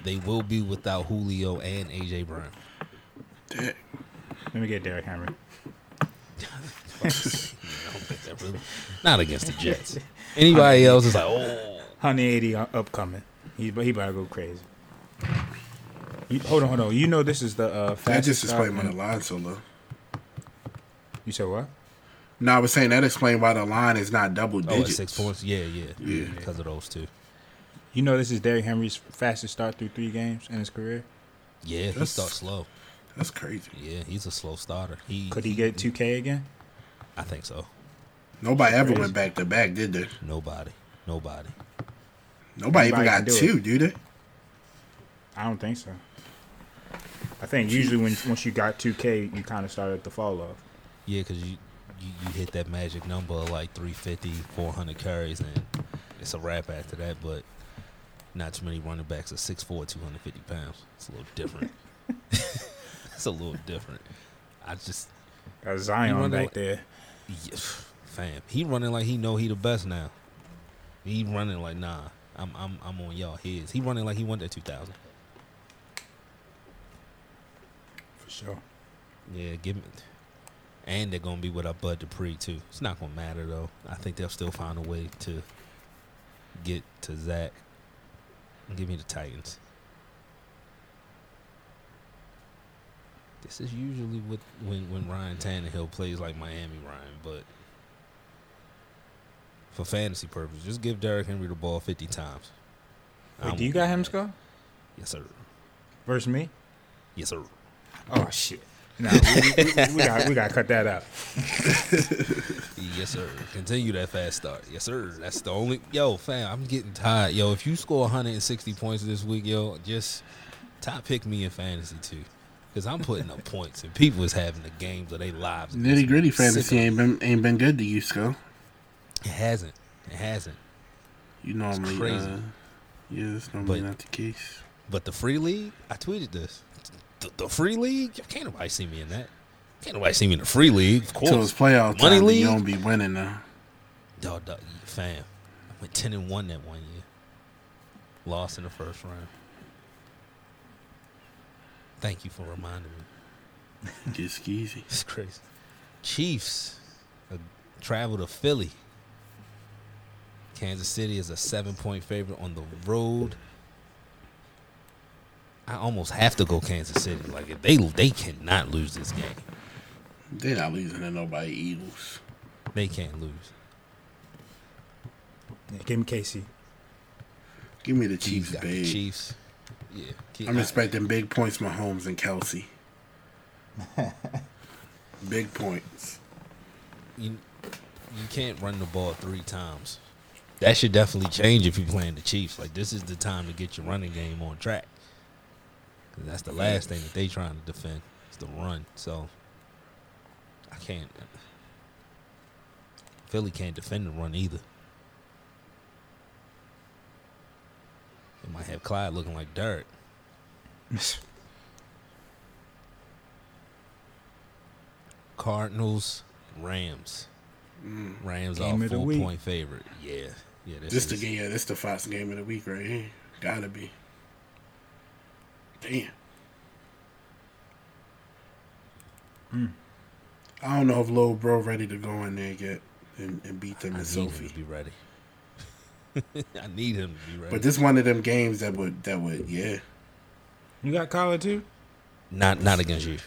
They will be without Julio and AJ Brown.
Let me get Derrick Henry.
I don't think that really- Not against the Jets. Anybody else is like, oh,
180 upcoming. He he about to go crazy. You, hold on, hold on. You know this is the uh,
That
fastest.
just explained why
start
the
in-
line's so low.
You said what?
No, I was saying that explained why the line is not double
oh,
digits.
six points. Yeah, yeah,
Yeah.
because of those two.
You know this is Derrick Henry's fastest start through three games in his career.
Yeah, he
That's-
starts slow.
That's crazy.
Yeah, he's a slow starter. He
Could he get 2K again?
I think so.
Nobody ever went back to back, did they?
Nobody, nobody.
Nobody even got
do
two, do they?
I don't think so. I think usually when once you got 2K, you kind of started to fall off.
Yeah, because you, you you hit that magic number of like 350, 400 carries, and it's a wrap after that. But not too many running backs are 6'4", 250 pounds. It's a little different. it's a little different. I just
Got
You
Zion
wonder
back
what-
there.
Yeah, fam. He running like he know he the best now. He running like nah. I'm I'm I'm on y'all heads. He running like he won that 2000.
For sure.
Yeah, give me. And they're gonna be with our Bud Dupree too. It's not gonna matter though. I think they'll still find a way to get to Zach. Give me the Titans. This is usually what when when Ryan Tannehill plays like Miami Ryan, but for fantasy purposes, just give Derrick Henry the ball fifty times.
Wait,
I'm
do you got him. Scott?
Yes, sir.
Versus me?
Yes, sir.
Oh shit. No, we, we, we got we got to cut that out.
Yes, sir. Continue that fast start. Yes, sir. That's the only. Yo, fam, I'm getting tired. Yo, if you score 160 points this week, yo, just top pick me in fantasy too. Because I'm putting up points and people is having the games of their lives.
Nitty gritty fantasy ain't been ain't been good to you, Sco.
It hasn't. It hasn't.
You normally,
crazy.
uh, yeah, it's normally
But-
not the case.
But the free league, I tweeted this. The, the free league, can't nobody see me in that. Can't nobody see me in the free league. Of course,
So it's playoff
Money
time,
league?
you don't be winning now.
Yo, dog, fam, I went 10 and 1 that one year. Lost in the first round. Thank you for reminding me.
Get skeezy.
It's crazy. Chiefs uh, travel to Philly. Kansas City is a seven point favorite on the road. I almost have to go Kansas City. Like if they they cannot lose this game.
They're not losing to nobody Eagles.
They can't lose.
Yeah, give me Casey.
Give me the
Chiefs
Chiefs,
got the. Chiefs. Yeah. Keep-
I'm expecting big points, Mahomes and Kelce. big points.
you, you can't run the ball three times. That should definitely change if you're playing the Chiefs. Like this is the time to get your running game on track. 'Cause that's the last thing that they trying to defend. It's the run. So I can't. Philly can't defend the run either. They might have Clyde looking like dirt. Cardinals, Rams. Mm. Rams
Game
are
of the
four
week.
point favorite. Yeah, yeah. This
This the
is-
game. Yeah, this the Fox game of the week right here. Gotta be. Damn. Hmm. I don't know if Lil Bro ready to go in there yet and, and beat them
I
in
need him
Sophie.
to be ready. I need him to be ready.
But this one of them games that would that would yeah.
You got Kyler too?
not not against you.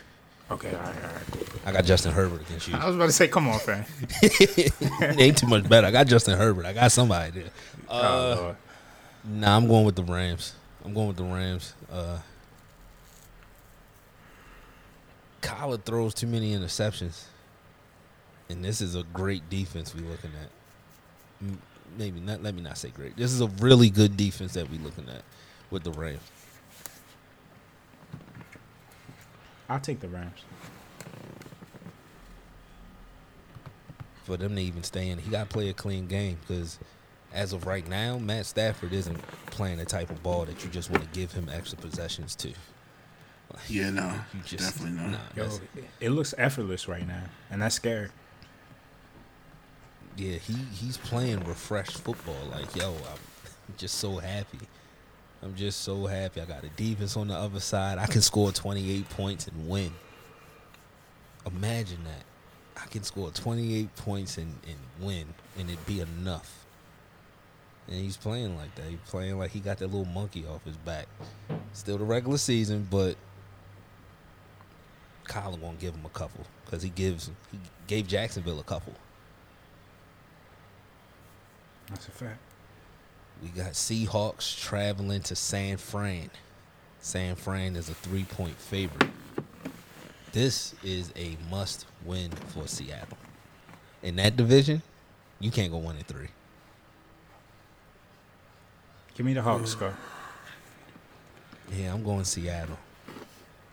Okay, all right, all right.
I got Justin Herbert against you.
I was about to say, come on, fam.
Ain't too much better. I got Justin Herbert. I got somebody there.
oh,
Uh,
Lord.
nah, I'm going with the Rams. I'm going with the Rams. Uh, Kyler throws too many interceptions, and this is a great defense we're looking at. M- Maybe not. Let me not say great. This is a really good defense that we're looking at with the Rams.
I'll take the Rams.
for them to even stay in. He got to play a clean game because, as of right now, Matt Stafford isn't playing the type of ball that you just want to give him extra possessions to. Like,
Yeah, no.
you just
definitely not.
nah,
Yo, it looks effortless right now, and that's scary.
Yeah, he he's playing refreshed football. Like, yo, I'm just so happy. I'm just so happy. I got a defense on the other side. I can score 28 points and win. Imagine that. I can score 28 points and, and win, and it be enough. And he's playing like that. He's playing like he got that little monkey off his back. Still the regular season, but Kyler won't give him a couple because he gives he gave Jacksonville a couple.
That's a fact.
We got Seahawks traveling to San Fran. San Fran is a three point favorite. This is a must win for Seattle. In that division, you can't go one and three.
Give me the Hawks, Scar.
Yeah, I'm going Seattle.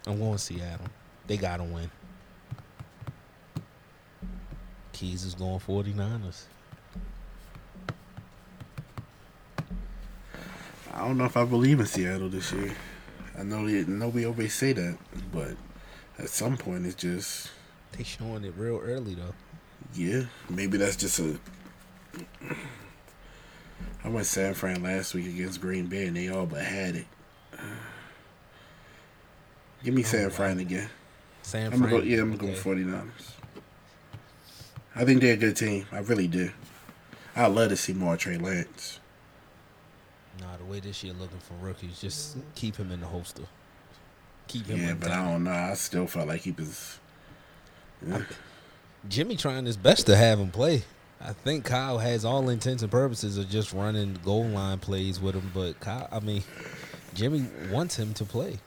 I'm going Seattle. They gotta win. Keys is going 49ers.
I don't know if I believe in Seattle this year. I know that nobody always say that, but at some point it's just
They showing it real early though.
yeah. Maybe that's just a. I went San Fran last week against Green Bay and they all but had it. Give me oh, San
wow.
Fran again.
San
I'm gonna go.
Fran.
Yeah, I'm gonna
okay.
go 49ers. I think they're a good team. I really do. I'd love to see more Trey Lance.
Nah, the way this year looking for rookies, just keep him in the holster. Keep him.
Yeah, but I don't know. I still felt like he was. Yeah.
Jimmy trying his best to have him play. I think Kyle has all intents and purposes of just running goal line plays with him, but Kyle, I mean, Jimmy wants him to play.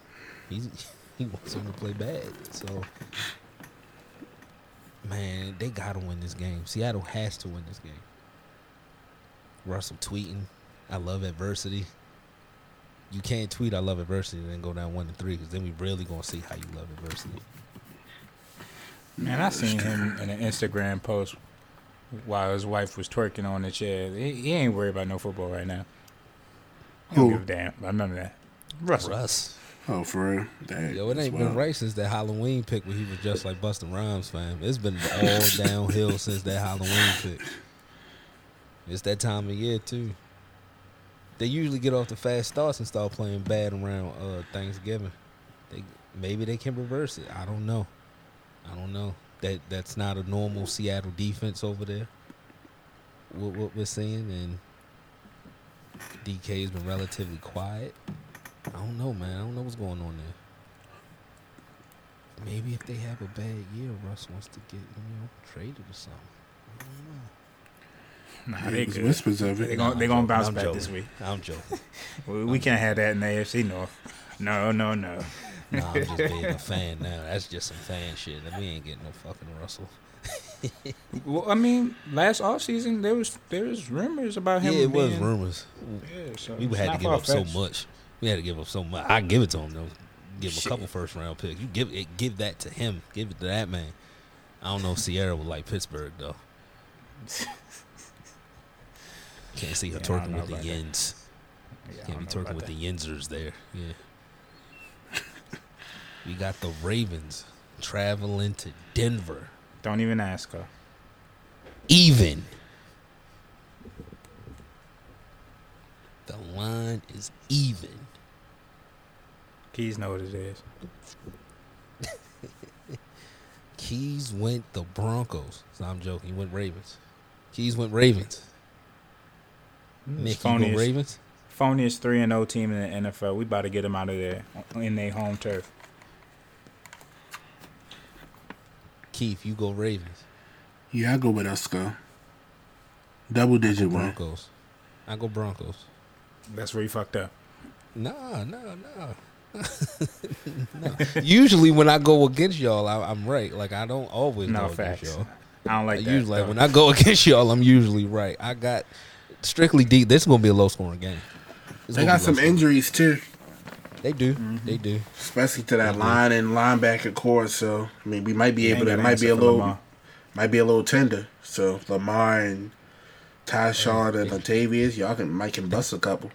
He's he wants him to play bad. So, man, they gotta win this game. Seattle has to win this game. Russell tweeting, "I love adversity." You can't tweet "I love adversity" and then go down one to three because then we really gonna see how you love adversity.
Man, I seen him in an Instagram post while his wife was twerking on the chair. He, he ain't worried about no football right now. He don't
Who?
give a damn about none of that. Russell.
Russ.
Oh, for real? Dang,
Yo, it
that's
ain't been
wild.
right since that Halloween pick where he was just like Busta Rhymes, fam. It's been all downhill since that Halloween pick. It's that time of year too. They usually get off the fast starts and start playing bad around uh, Thanksgiving. They maybe they can reverse it. I don't know. I don't know. That that's not a normal Seattle defense over there. What, what we're seeing and DK's been relatively quiet. I don't know, man. I don't know what's going on there. Maybe if they have a bad year, Russ wants to get you know traded or something. I don't know.
Nah,
Yeah,
they
there's
good.
whispers of
They
it.
gon-
Nah,
they
I'm
gonna bounce
I'm
back
joking.
this week.
I'm joking.
We, we can't have that in the AFC North. No, no, no.
Nah, I'm just being a fan now. That's just some fan shit. We ain't getting no fucking Russell.
Well, I mean, last offseason there was there was rumors about him.
yeah, it was rumors.
Yeah, so
We had to give up so much. We had to give up so much. I give it to him though. Give him a couple first round picks. You give it, give that to him. Give it to that man. I don't know if Ciara would like Pittsburgh though. Can't see her
Yeah,
twerking with the yins.
Yeah,
Can't be twerking with
that.
the Yinzers there. Yeah. we got the Ravens traveling to Denver.
Don't even ask her.
Even. The line is even.
Keys know what it is.
Keys went the Broncos. So I'm joking. He went Ravens. Keys went Ravens. Mm. Nick, you go
Phoniest,
Ravens?
phoniest three and O team in the NFL. We about to get them out of there in their home turf.
Keith, you go Ravens.
Yeah, I go with us, go. Double digit win.
Broncos. I go Broncos.
That's where you fucked up.
Nah, nah, nah. no. Usually when I go against y'all, I, I'm right. Like I don't always
No
go
facts.
against y'all.
I don't like that.
usually, like
though.
when I go against y'all, I'm usually right. I got strictly deep. This is gonna be a low scoring game. This
They got some
scoring.
injuries too,
They do.
Mm-hmm.
They do.
especially to that
Mhm.
line and linebacker core. So I mean, we might be
They
able
ain't
to.
got
Might be a little.
Lamar.
Might be a little tender. So Lamar and Tyshawn and Latavius, y'all can might can bust a couple.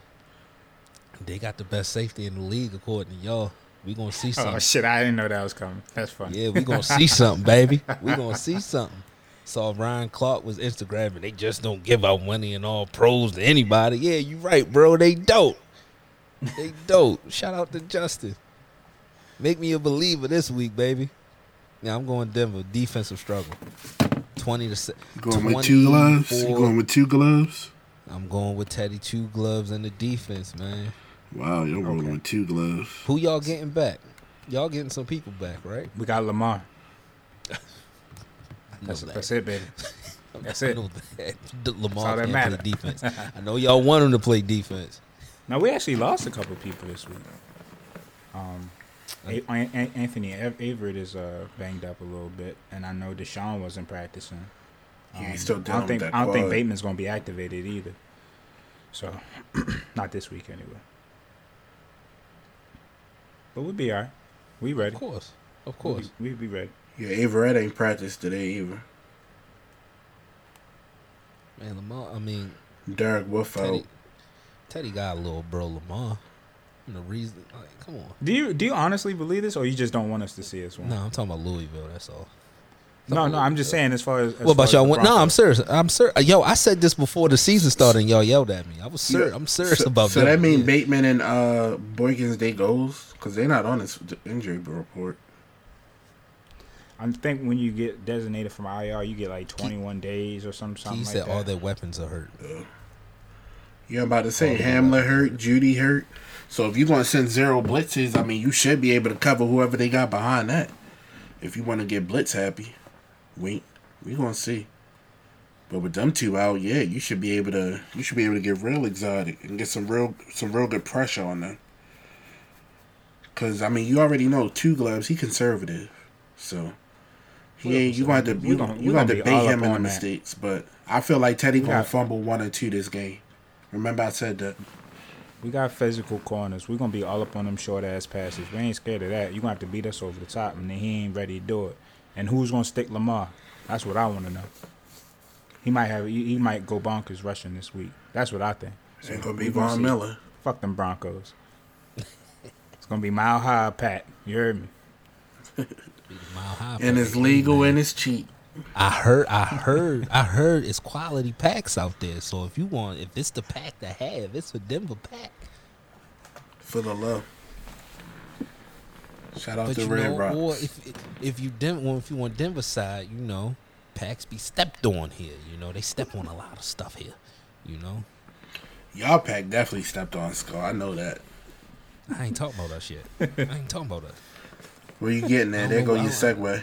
They got the best safety in the league according to y'all. We gonna see something.
Oh shit! I didn't know that was coming. That's funny.
Yeah, we gonna see something, baby. We gonna see something. Saw Ryan Clark was Instagramming. They just don't give out money and all pros to anybody. Yeah, you right, bro. They dope. They dope. Shout out to Justin. Make me a believer this week, baby. Yeah, I'm going Denver. Defensive struggle. Twenty to se-
going with two gloves? You
24.
going with two gloves?
I'm going with Teddy two gloves and the defense, man.
Wow, you're rolling
Okay.
with two gloves.
Who y'all getting back? Y'all getting some people back, right?
We got Lamar.
I know
That's,
that.
that's it, baby. That's
I
it.
know that. Lamar
that
can't
matter.
play defense. I know y'all want him to play defense.
Now we actually lost a couple people this week. Um, A- An- An- Anthony Av- Averett is uh, banged up a little bit, and I know Deshaun wasn't practicing.
Yeah, he's
Um,
still
I
down
don't think
with that
I don't think. Bateman's going to be activated either. So, not this week anyway. But we'll be all right. We ready?
Of course, of
We
course.
we be ready.
Yeah, Averett ain't practiced today either.
Man, Lamar. I mean,
Derek Wolfe out.
Teddy, Teddy got a little bro Lamar. And the reason, like, come on.
Do you do you honestly believe this, or you just don't want us to see this one?
No, I'm talking about Louisville. That's all.
no, no. I'm just saying as far as. as
what about
far
y'all? Went, no, I'm serious. I'm serious. Yo, I said this before the season started, and y'all yelled at me. I was serious.
Yeah.
I'm serious
so,
about
So
them.
that mean
Yeah.
Bateman and uh Boykins they goes because they're not on this injury report.
I think when you get designated from IR, you get like 21 days or some something
He
like
said
that.
all their weapons are hurt.
You're about to say
Oh,
Hamler hurt, Jeudy hurt. So if you're going to send zero blitzes, I mean, you should be able to cover whoever they got behind that. If you want to get blitz happy, we we gonna see. But with them two out, yeah, you should be able to you should be able to get real exotic and get some real some real good pressure on them. Cause I mean, you already know two gloves. He conservative, so ain't. You going to
We
you,
gonna-
gonna you
gonna
gonna debate him in the
that.
mistakes, but I feel like Teddy
We
gonna
got-
fumble one or two this game. Remember, I said that.
We got physical corners. We're gonna be all up on them short ass passes. We ain't scared of that. You gonna have to beat us over the top, and then he ain't ready to do it. And who's gonna stick Lamar? That's what I want to know. He might have. He, he might go bonkers rushing this week. That's what I think. So
Ain't gonna be Von
see.
Miller.
Fuck them Broncos. it's gonna be mile high, Pat. You heard me.
And it's legal
Man,
and it's cheap.
I heard, I heard, I heard it's quality packs out there. So if you want, if it's the pack to have, it's a Denver pack.
For the love. Shout out
But
to Red
know,
Rocks.
or if if you Den- well, if you want Denver side, you know, packs be stepped on here. You know, they step on a lot of stuff here. You know,
Y'all pack definitely stepped on Skull. I know that.
I ain't talking about us yet. I ain't talking about us.
Where you getting
I
at?
don't
There go your
I
segue.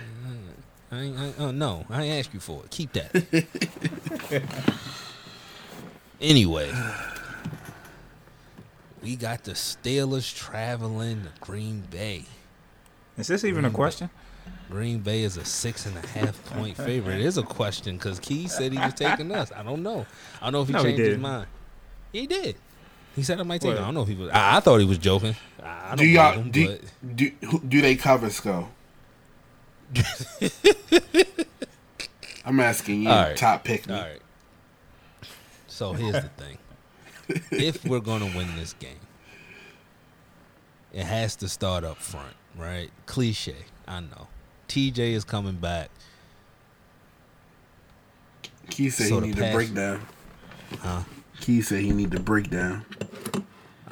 I ain't, I ain't, uh, no, I ain't ask you for it. Keep that. anyway, we got the Steelers traveling to Green Bay.
Is this even a question?
Green Bay is a six and a half point favorite. It is a question because Key said he was taking us. I don't know. I don't know if he
No, he
changed his mind. He did. He said I might take
What?
it. I don't know if he was. I, I thought he was joking. I, I don't
Do y'all
him,
do,
but
do do they cover Skull? I'm asking you,
All right.
top pick me.
all right. So here's the thing: if we're gonna win this game, it has to start up front, right? Cliche, I know. TJ is coming back.
Key said
So
he
the
need to
pass-
break down.
Huh?
Key said he need to break down.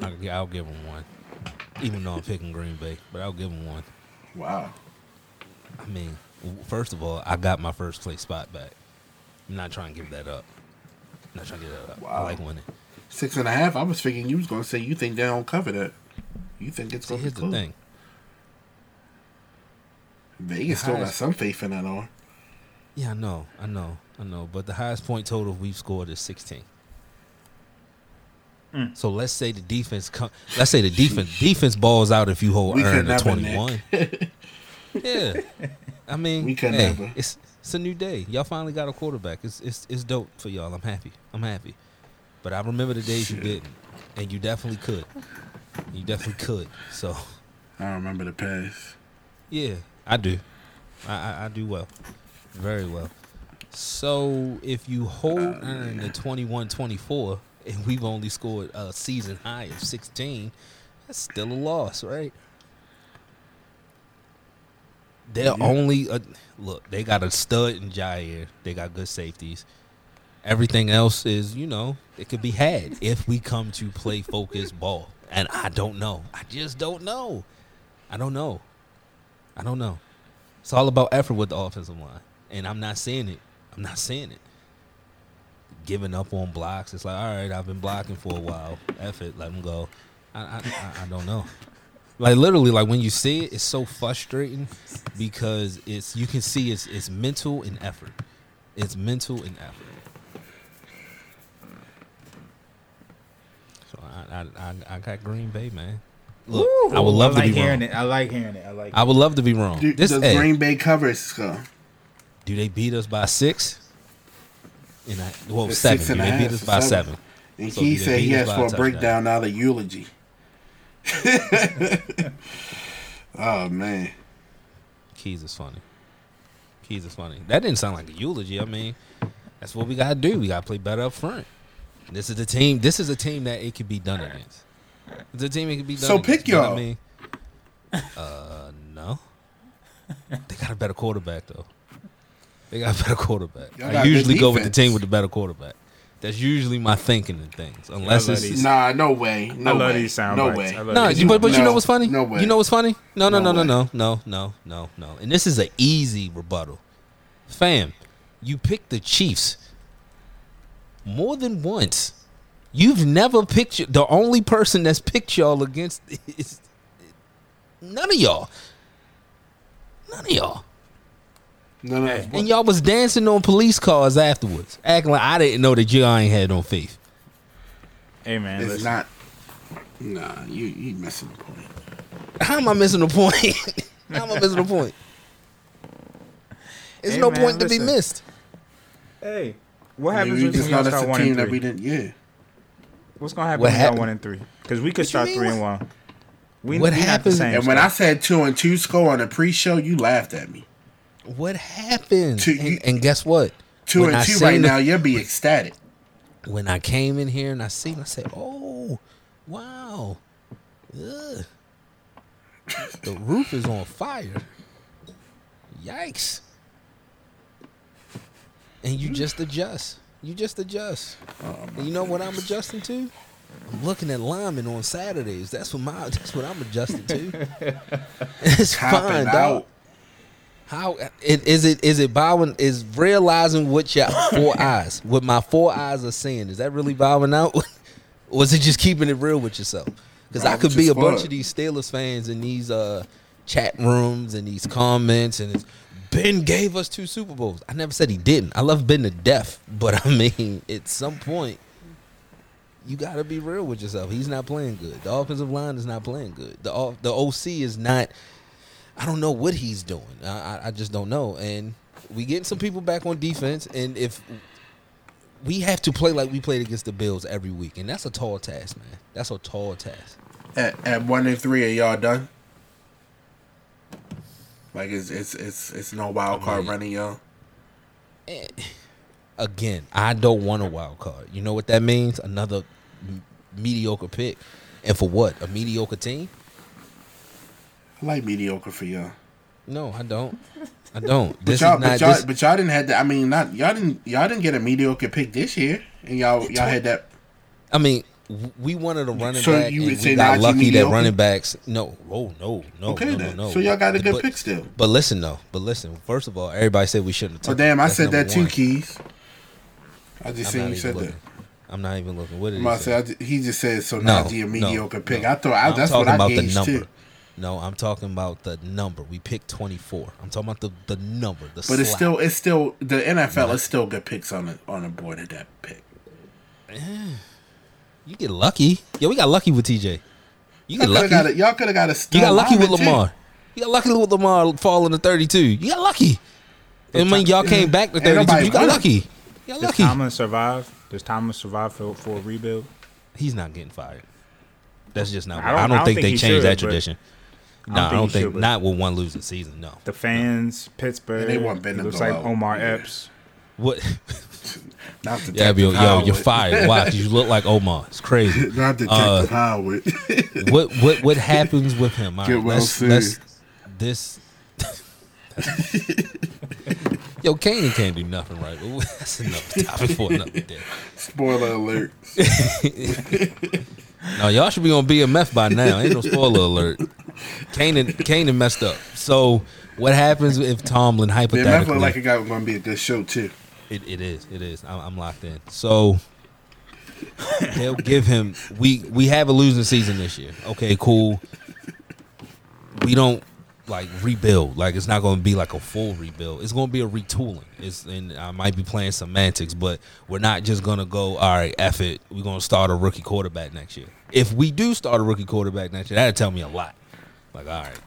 I'll, I'll give him one, even though I'm picking Green Bay, but I'll give him one.
Wow.
I mean, first of all, I got my first place spot back. I'm not trying to give that up. I'm not trying to give that up. I
Wow.
like winning.
Six and a half. I was thinking you was gonna say you think they don't cover that. You think it's
See,
gonna
here's
be
the thing.
Vegas still got some faith in that on.
Yeah, I know, I know, I know. But the highest point total we've scored is 16.
Mm.
So let's say the defense come. Let's say the defense defense balls out if you hold earn to
never,
21. yeah, I mean,
We could
hey,
never.
It's it's a new day. Y'all finally got a quarterback. It's it's it's dope for y'all. I'm happy. I'm happy. But I remember the days you didn't, and you definitely could. You definitely could. So
I remember the past.
yeah, I do. I, I, I do well. Very well. So if you hold earn the 21-24 and we've only scored a season high of 16, that's still a loss, right? They're
Yeah.
only a, look, they got a stud in Jaire. They got good safeties. Everything else is, you know, it could be had if we come to play focused ball. And I don't know. I just don't know. I don't know. I don't know. It's all about effort with the offensive line. And I'm not seeing it. I'm not seeing it. Giving up on blocks. It's like, all right, I've been blocking for a while. F it, let them go. I, I, I, I don't know. Like literally, like when you see it, it's so frustrating because it's you can see it's it's mental and effort. It's mental and effort. So I I, I, I got Green Bay, man. Look, I would love
I like
to be
hearing
wrong.
it. I like hearing it. I like.
I would love to be wrong.
Do,
this
does Green Bay cover Skull?
do they beat us by six? And I, well,
It's
seven.
and a
they
half,
beat us by
seven.
seven?
And
So
he said he asked
a
for a breakdown, not a eulogy. Oh man.
Keys is funny. Keys is funny. That didn't sound like a eulogy. I mean, that's what we gotta do. We gotta play better up front. This is the team. This is a team that it could be done against. It's a team it could be done.
So
against,
pick
you know what
y'all.
I mean, uh, no. They got a better quarterback though. They got a better quarterback. I usually go with the team with the better quarterback. That's usually my thinking in things, unless it's
these.
Nah, no way. No
I love
way.
these sound
no
bites.
way.
No,
these
you, but, but you know what's funny?
no way.
You know what's funny? No, no,
No
no, no, no, no, no, no, no. And this is an easy rebuttal. Fam, you picked the Chiefs more than once. You've never picked y- the only person that's picked y'all against is none of y'all. None of y'all.
No, no.
And y'all was dancing on police cars afterwards, acting like I didn't know that y'all ain't had no faith.
Hey man,
It's
listen.
not. Nah, you you missing the point.
How am I missing the point? How am I missing the point? There's
Hey,
no
man,
point to be missed.
Hey, what happens
we
when
just
y'all start
a
one
team
and
that we
three?
didn't. Yeah.
What's gonna happen
What
when y'all
happened?
one and three? Because we could
What
start three and one. We,
what
we not
happened?
same
And when I said two and two score on the pre-show, you laughed at me.
What happened?
Two-
and,
you-
and guess what?
Two
When
and two right now, you'll be ecstatic.
When I came in here and I seen, I said, "Oh, wow, Ugh. the roof is on fire! Yikes!" And you just adjust. You just adjust. and you know what I'm adjusting to? I'm looking at linemen on Saturdays. That's what my. That's what I'm adjusting to. it's
Top
fine,
it
dog. How it, is it? Is it bowing? Is realizing what your four eyes, what my four eyes are seeing? Is that really bowing out? or is it just keeping it real with yourself? Because I could be a bunch of these Steelers fans in these uh, chat rooms and these comments, and it's, Ben gave us two Super Bowls. I never said he didn't. I love Ben to death, but I mean, at some point, you got to be real with yourself. He's not playing good. The offensive line is not playing good. The off, the OC is not. I don't know what he's doing. I, I, I just don't know. And we getting some people back on defense, and if we have to play like we played against the Bills every week, and that's a tall task, man. That's a tall task.
At, at one and three, are y'all done? Like it's it's it's it's no wild card
mean-
running, y'all.
Eh, again, I don't want a wild card. You know what that means? Another m- mediocre pick, and for what? A mediocre team?
I like mediocre for y'all.
No, I don't. I don't.
But
This
y'all,
is not.
but y'all,
This,
but y'all didn't have that. I mean, not y'all didn't y'all didn't get a mediocre pick this year, and y'all y'all had that.
I mean, we wanted a running
So
back,
you
and
would
we
say
got
Najee
lucky that
mediocre?
running backs. No, oh no, no,
Okay,
no,
then.
no, no.
So y'all got a good
But-
pick still.
But listen though, but listen. First of all, everybody said we shouldn't have.
Oh damn! I said that too. Keys. I just
I'm
seen you said
looking.
that.
I'm not even looking. What did
I'm
he say?
say, I ju- he just said so.
No,
Najee a
no,
mediocre pick.
no.
I thought I, that's what I
about the
gauged
number.
too.
No, I'm talking about the number. We picked 24. I'm talking about the the number. The
But it's still it's still the NFL is still good picks on the on the board at that pick.
you get lucky. Yo, we got lucky with TJ. You get lucky.
got a, y'all could have got a.
You got lucky with
lineman, too.
Lamar. You got lucky with Lamar falling to 32. You got lucky. I mean, y'all came back to 32.
nobody
You got
win.
lucky. You got
Does
lucky.
Tomlin survive? Does Tomlin survive for, for a rebuild?
He's not getting fired. That's just not.
I
I
don't-
don't,
I don't
think,
think
they changed
should,
that
but-
tradition.
I
No,
don't
I
think
don't
he
think
should,
not with one losing season. No.
The fans, Pittsburgh.
they want Ben
he
to
looks
go
like
out.
Omar
Yeah.
Epps.
What?
Not the
Yeah, yo, yo, you're fired. Why? 'Cause you look like Omar. It's crazy.
Not Detective
Uh,
Howard.
what what what happens with him? All
Get
right,
well
let's,
soon.
let's this. Yo, Kanan can't do nothing right. That's another topic for another day.
Spoiler alert.
No, y'all should be on BMF by now. Ain't no spoiler alert. Kanan, Kanan messed up. So, what happens if Tomlin hypothetically?
looked like it got going to be a good show too.
It, it is. It is. I'm, I'm locked in. So they'll give him. We we have a losing season this year. Okay, cool. We don't like rebuild. Like it's not going to be like a full rebuild. It's going to be a retooling. It's and I might be playing semantics, but we're not just going to go. All right, F it. We're going to start a rookie quarterback next year. If we do start a rookie quarterback next year, that'll tell me a lot. Like, all right,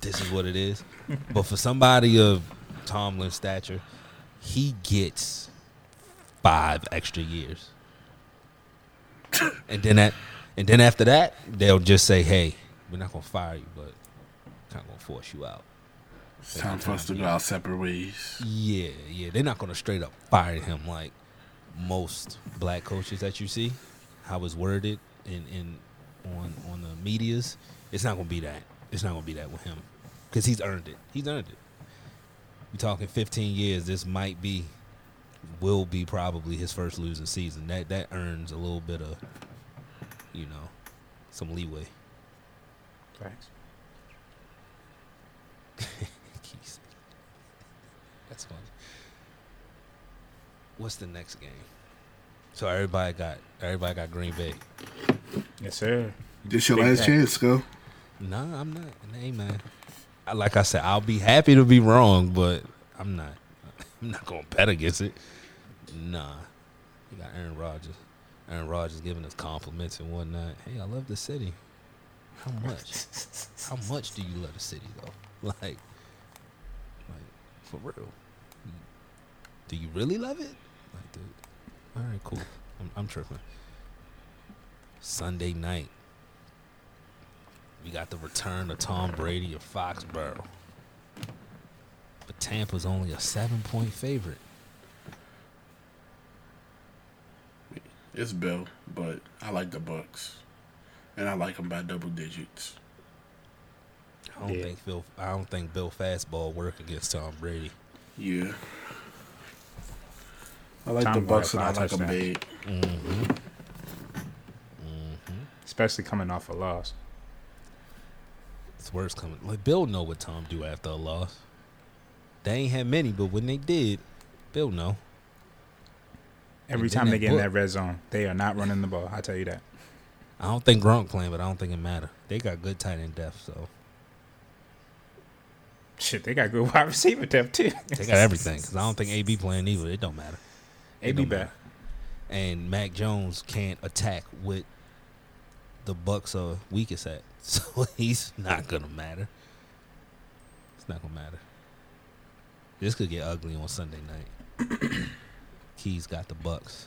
this is what it is. but for somebody of Tomlin's stature, he gets five extra years. and then that and then after that, they'll just say, Hey, we're not gonna fire you, but kind of gonna force you out.
It's time for us to go our separate ways.
Yeah, yeah, they're not gonna straight up fire him like most black coaches that you see. How it's worded in in on on the media's, it's not gonna be that. It's not gonna be that with him because he's earned it. He's earned it. We talking 15 years. This might be, will be probably his first losing season. That that earns a little bit of, you know, some leeway.
Thanks.
Keys. That's funny. What's the next game? So everybody got everybody got Green Bay.
Yes, sir.
This your
Big
last
time.
chance, go.
Nah, I'm not. Hey man, I, like I said, I'll be happy to be wrong, but I'm not. I'm not gonna bet against it. Nah, you got Aaron Rodgers. Aaron Rodgers giving us compliments and whatnot. Hey, I love the city. How much? How much do you love the city though? Like, like for real? Do you really love it? Like, dude. All right, cool. I'm, I'm tripping. Sunday night. We got the return of Tom Brady of Foxborough. But Tampa's only a seven point favorite.
It's Bill, but I like the Bucs, and I like them by double digits.
I don't
Yeah.
think Bill I don't think Bill fastball work against Tom Brady.
Yeah. I like
Tom
the
Bucs,
and I like them big.
Mm-hmm.
Especially coming off a loss.
It's worse coming. Like Bill know what Tom do after a loss. They ain't had many, but when they did, Bill know.
Every
And
time they
that
get in that red zone, they are not running the ball. I tell you that.
I don't think Gronk playing, but I don't think it matter. They got good tight end depth, so
Shit, they got good wide receiver depth too.
they got everything. Because I don't think AB playing either. It don't matter.
AB back.
matter. And Mac Jones can't attack with the Bucs are weakest at, so he's not gonna matter. It's not gonna matter. This could get ugly on Sunday night. Keys got the Bucs.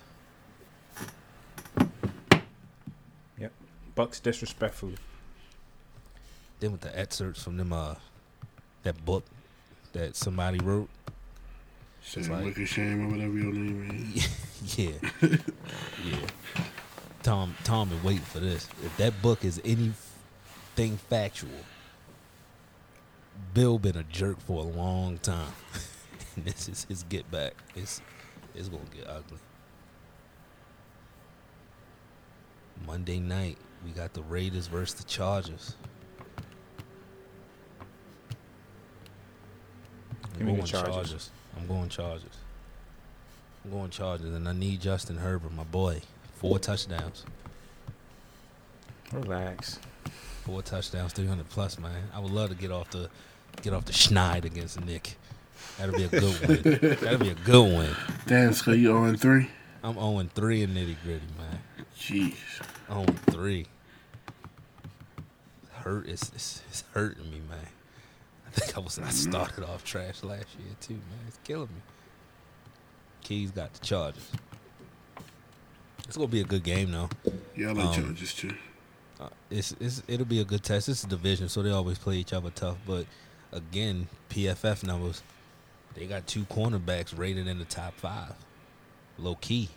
Yep, Bucs disrespectfully.
Then with the excerpts from them, uh, that book that somebody wrote.
Shame,
like-
Wicked Shame, or whatever your name is.
yeah, yeah. Tom, Tom, been waiting for this. If that book is anything factual, Bill been a jerk for a long time. and this is his get back. It's it's gonna get ugly. Monday night, we got the Raiders versus the Chargers.
Give me the
going
Chargers.
I'm going Chargers. I'm going Chargers, and I need Justin Herbert, my boy. Four touchdowns.
Relax.
Four touchdowns, 300 plus, man. I would love to get off the get off the schneid against Nick. That'll be a good win. That'll be a good win.
Damn, Scott, you 0 3?
I'm 0 3 in nitty gritty, man.
Jeez.
0 3. Hurt it's, it's it's hurting me, man. I think I was I started off trash last year too, man. It's killing me. Keys got the Chargers. It's gonna be a good game though.
Yeah, I like
Um,
Chargers too.
Uh, it's, it's it'll be a good test. It's a division, so they always play each other tough. But again, PFF numbers, they got two cornerbacks rated in the top five. Low key,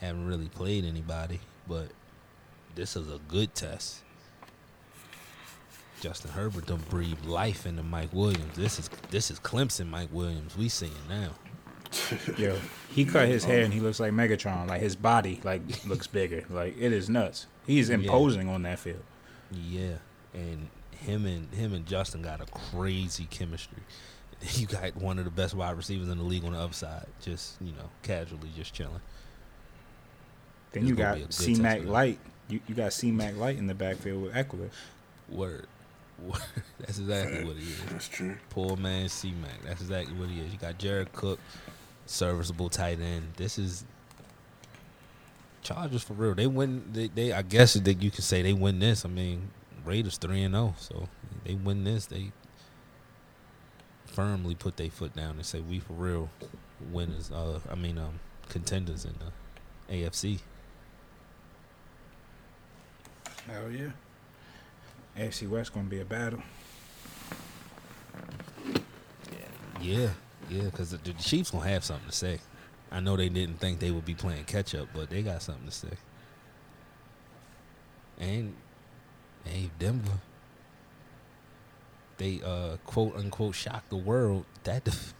haven't really played anybody, but this is a good test. Justin Herbert done breathe life into Mike Williams. This is this is Clemson Mike Williams. We seeing now.
Yo, he cut his hair and he looks like Megatron. Like his body, like looks bigger. Like it is nuts. He's imposing on that field.
Yeah, and him and him and Justin got a crazy chemistry. You got one of the best wide receivers in the league on the upside, just you know, casually just chilling.
Then
It's
you got
be
C Mac. Light. You, you got C Mac Light in the backfield with Ekeler.
Word, Word. that's exactly what he is.
That's true.
Poor man C Mac. That's exactly what he is. You got Jared Cook, serviceable tight end. This is Chargers for real. They win. They, they I guess that you could say they win this. I mean, Raiders three and zero, so they win this. They firmly put their foot down and say we for real winners. Uh, I mean, um, contenders in the AFC.
Hell yeah. AFC West gonna be a battle.
Yeah, yeah, because the, the Chiefs gonna have something to say. I know they didn't think they would be playing catch up, but they got something to say. And hey, Denver, they uh quote unquote shocked the world. That def-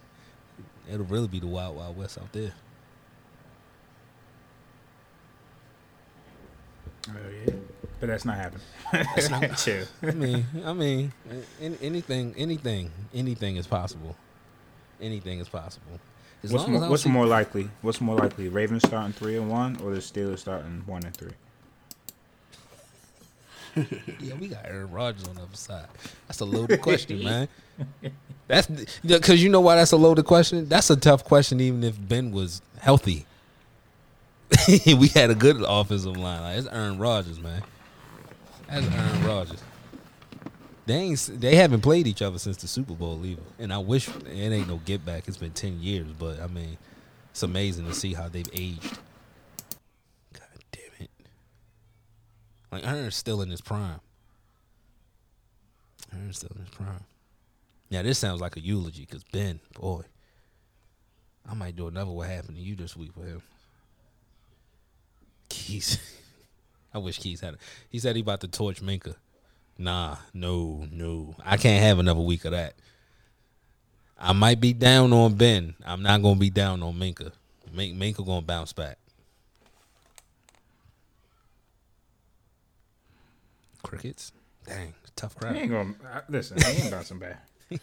it'll really be the wild wild west out there.
Oh yeah, but that's not happening.
That's not-
Chill.
I mean, I mean, an- anything, anything, anything is possible. Anything is possible. As
What's
long as I
more, what's more likely? What's more likely? Ravens starting three and one, or the Steelers starting one and three?
Yeah, we got Aaron Rodgers on the other side. That's a loaded question, man. That's because you know why that's a loaded question. That's a tough question, even if Ben was healthy. we had a good offensive line. Like, it's Aaron Rodgers, man. That's Aaron Rodgers. They ain't, they haven't played each other since the Super Bowl either. And I wish it ain't no get back. It's been ten years, but I mean, it's amazing to see how they've aged. God damn it. Like Aaron's still in his prime. Aaron's still in his prime. Now this sounds like a eulogy because Ben, boy, I might do another what happened to you this week for him. Keys, I wish Keys had it. He said he about to torch Minkah. Nah, no, no, I can't have another week of that. I might be down on Ben. I'm not gonna be down on Minkah. Min- Minkah gonna bounce back. Crickets, dang, tough
He
crowd.
ain't gonna listen. He ain't bouncing back.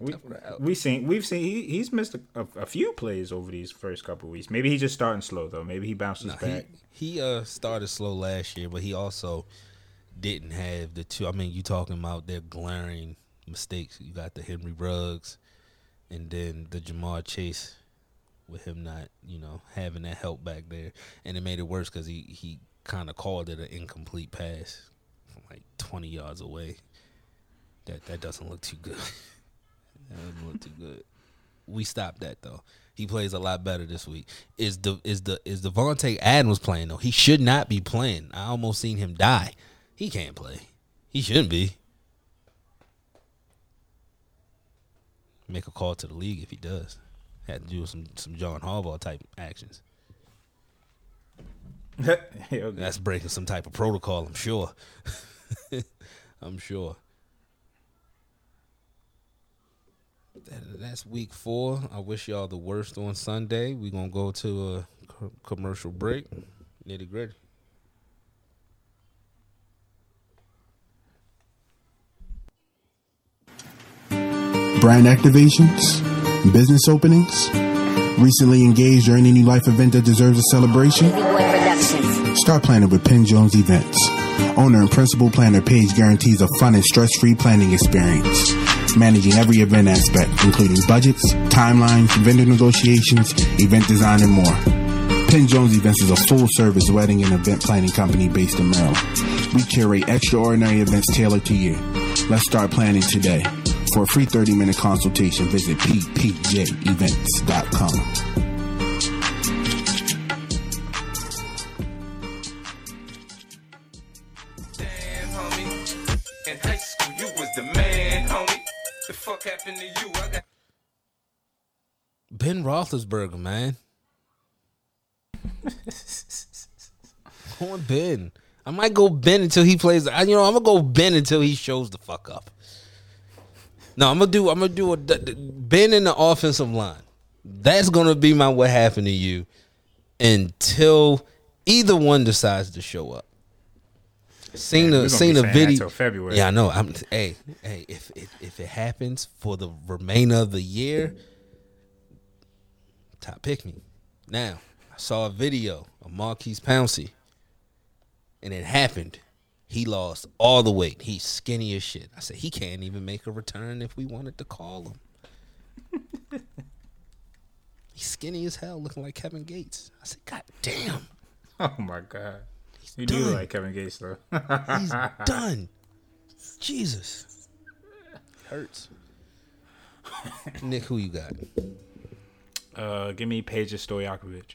we we seen we've seen he, he's missed a, a, a few plays over these first couple weeks. Maybe he's just starting slow though. Maybe he bounces back.
he he uh started slow last year, but he also didn't have the two. I mean, you talking about their glaring mistakes. You got the Henry Ruggs, and then the Ja'Marr Chase, with him not you know having that help back there, and it made it worse because he he kind of called it an incomplete pass from like twenty yards away. That that doesn't look too good. that doesn't look too good. We stopped that though. He plays a lot better this week. Is the is the is Davante Adams playing though? He should not be playing. I almost seen him die. He can't play. He shouldn't be. Make a call to the league if he does. Had to do some some John Harbaugh type actions. That's breaking some type of protocol. I'm sure. I'm sure. That, that's week four. I wish y'all the worst on Sunday. We're gonna go to a co- commercial break. Nitty gritty.
Brand activations, business openings, recently engaged or any new life event that deserves a celebration. Start planning with Penn Jones Events. Owner and principal planner Paige guarantees a fun and stress-free planning experience. Managing every event aspect, including budgets, timelines, vendor negotiations, event design, and more. Penn Jones Events is a full-service wedding and event planning company based in Maryland. We curate extraordinary events tailored to you. Let's start planning today. For a free 30-minute consultation, visit ppjevents.com.
The fuck happened to you? I got
Ben Roethlisberger, man. Going Ben. I might go Ben until he plays. I- You know, I'm gonna go Ben until he shows the fuck up. No, I'm gonna do. I'm gonna do a Ben in the offensive line. That's gonna be my what happened to you until either one decides to show up. Seen the seen the video.
February.
Yeah, I know. I'm hey hey if if if it happens for the remainder of the year, top pick me. Now, I saw a video of Maurkice Pouncey, and it happened. He lost all the weight. He's skinny as shit. I said he can't even make a return if we wanted to call him. He's skinny as hell, looking like Kevin Gates. I said, God damn,
Oh my god. You
done.
do like Kevin Gates though.
he's done. Jesus, It hurts. Nick, who you got?
uh, give me Peja Stojakovic.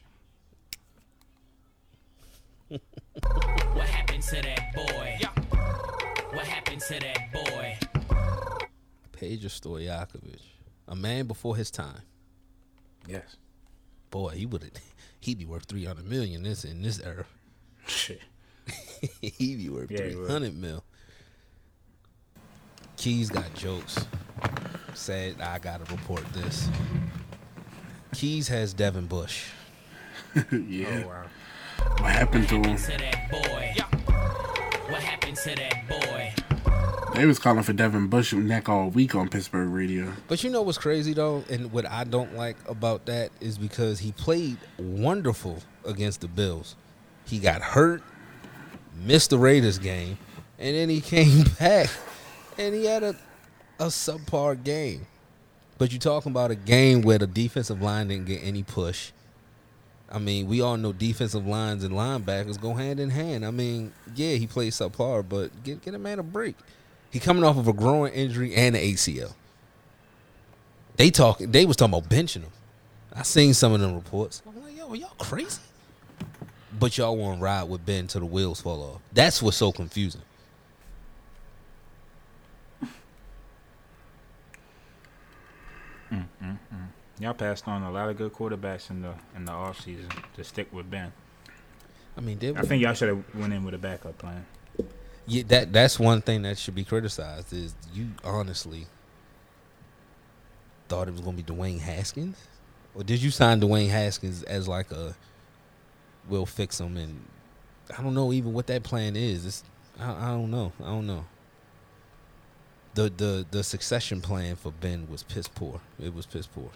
What happened to that boy? Yeah. What happened to that boy?
Pedro Stojakovic, a man before his time.
Yes.
Boy, he would he'd be worth three hundred million this in this era.
Shit.
he'd be worth
Yeah, he
three
would.
hundred mil. Keys got jokes. Said I gotta report this. Keys has Devin Bush.
yeah.
Oh wow.
What happened to him?
To that boy. What happened to that boy?
They was calling for Devin Bush neck all week on Pittsburgh radio.
But you know what's crazy though, and what I don't like about that is because he played wonderful against the Bills. He got hurt, missed the Raiders game, and then he came back and he had a a subpar game. But you're talking about a game where the defensive line didn't get any push. I mean, we all know defensive lines and linebackers go hand in hand. I mean, yeah, he played subpar, but get get a man a break. He coming off of a growing injury and an ACL. They talk. They was talking about benching him. I seen some of them reports. I'm like, yo, are y'all crazy? But y'all want to ride with Ben till the wheels fall off. That's what's so confusing. Mm, mm, mm.
Y'all passed on a lot of good quarterbacks in the in the off season to stick with Ben.
I mean, they,
I think y'all should have went in with a backup plan.
yeah, that that's one thing that should be criticized is you honestly thought it was gonna be Dwayne Haskins, or did you sign Dwayne Haskins as like a we'll fix them. and I don't know even what that plan is. It's, I, I don't know. I don't know. The the the succession plan for Ben was piss poor. It was piss poor.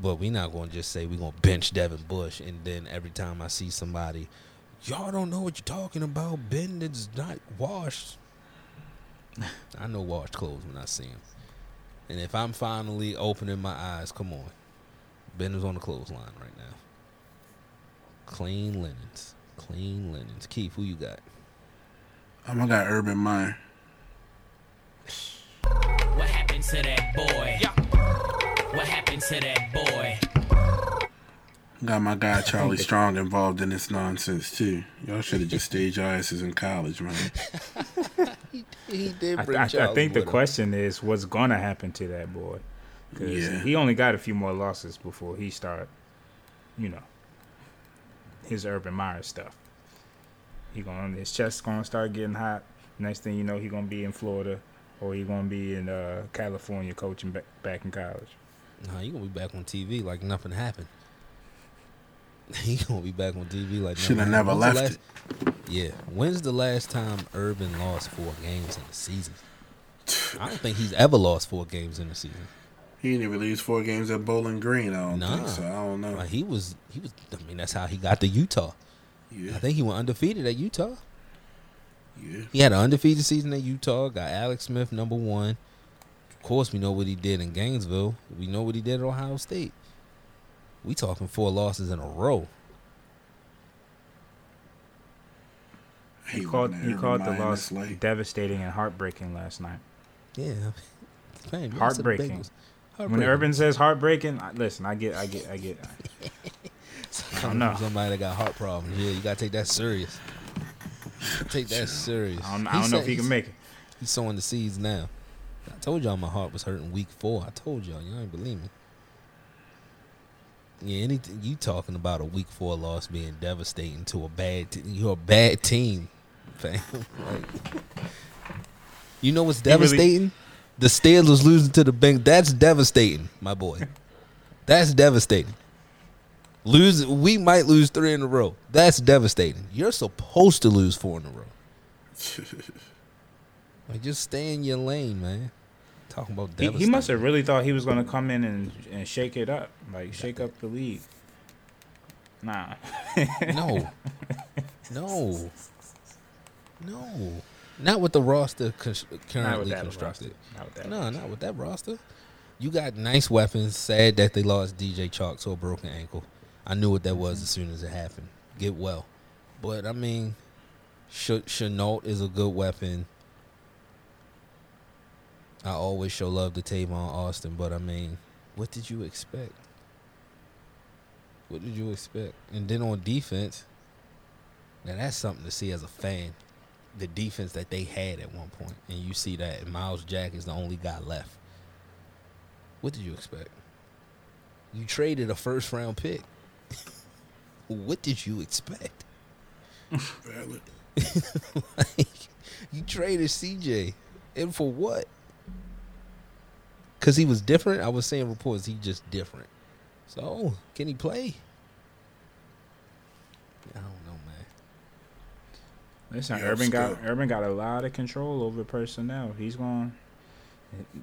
But we not gonna just say we gonna bench Devin Bush and then every time I see somebody, y'all don't know what you're talking about. Ben is not washed. I know washed clothes when I see him. And if I'm finally opening my eyes, come on. Ben is on the clothesline right now. Clean linens. Clean linens. Keith, who you got?
Um, I got Urban Meyer.
What happened to that boy? What happened to that boy?
Got my guy Charlie Strong involved in this nonsense too. Y'all should have just stayed your asses in college, man.
He did
I, I, I think the question is what's gonna happen to that boy. 'Cause
Yeah.
he only got a few more losses before he start, you know, his Urban Meyer stuff. He gonna his chest gonna start getting hot. Next thing you know, he gonna be in Florida or he gonna be in uh, California coaching back, back in college.
Nah, you gonna be back on TV like nothing happened. He gonna be back on TV like
Shoulda never.
When's
left
last- Yeah. When's the last time Urban lost four games in a season? I don't think he's ever lost four games in a season.
He didn't even lose four games at Bowling Green. I don't
Nah.
think so. I don't know.
Like he was, he was. I mean, that's how he got to Utah.
Yeah,
I think he went undefeated at Utah.
yeah.
He had an undefeated season at Utah. Got Alex Smith number one. Of course, we know what he did in Gainesville. We know what he did at Ohio State. We talking four losses in a row.
I
He called
when
he called the
Meyer
loss
is
devastating and heartbreaking last night.
Yeah, Man, you the
Heartbreaking.
Bengals.
When Urban says heartbreaking, I, listen, I get, I get, I get. I don't know.
Somebody that got heart problems. Yeah, you gotta take that serious. Take that serious.
I don't, I don't know if he can make it.
He's sowing the seeds now. I told y'all my heart was hurting week four. I told y'all. Y'all ain't believe me. Yeah, anything you talking about a week four loss being devastating to a bad te- you're a bad team, fam. Like, you know what's
He really-
devastating? The Steelers losing to the Bengals. That's devastating, my boy. That's devastating. Lose we might lose three in a row. That's devastating. You're supposed to lose four in a row. Like just stay in your lane, man. Talking about
He,
devastating.
he must have really thought he was going to come in and, and shake it up, like shake up the league. Nah.
No. No. No. Not with the roster con-
Not with
currently
that
constructed.
roster. Not with that
No,
roster.
not with that roster. You got nice weapons. Sad that they lost DJ Chalk to a broken ankle. I knew what that was mm-hmm. as soon as it happened. Get well. But I mean, Ch- Shenault is a good weapon. I always show love to Tavon Austin, but I mean, what did you expect? What did you expect? And then on defense, now that's something to see as a fan. The defense that they had at one point, and you see that Myles Jack is the only guy left. What did you expect? You traded a first round pick. what did you expect?
Valid.
like, you traded CJ, and for what? Because he was different. I was saying reports he just different. So can he play? I don't know, man.
Listen,
Yeah,
Urban got. Urban got a lot of control over personnel. He's going.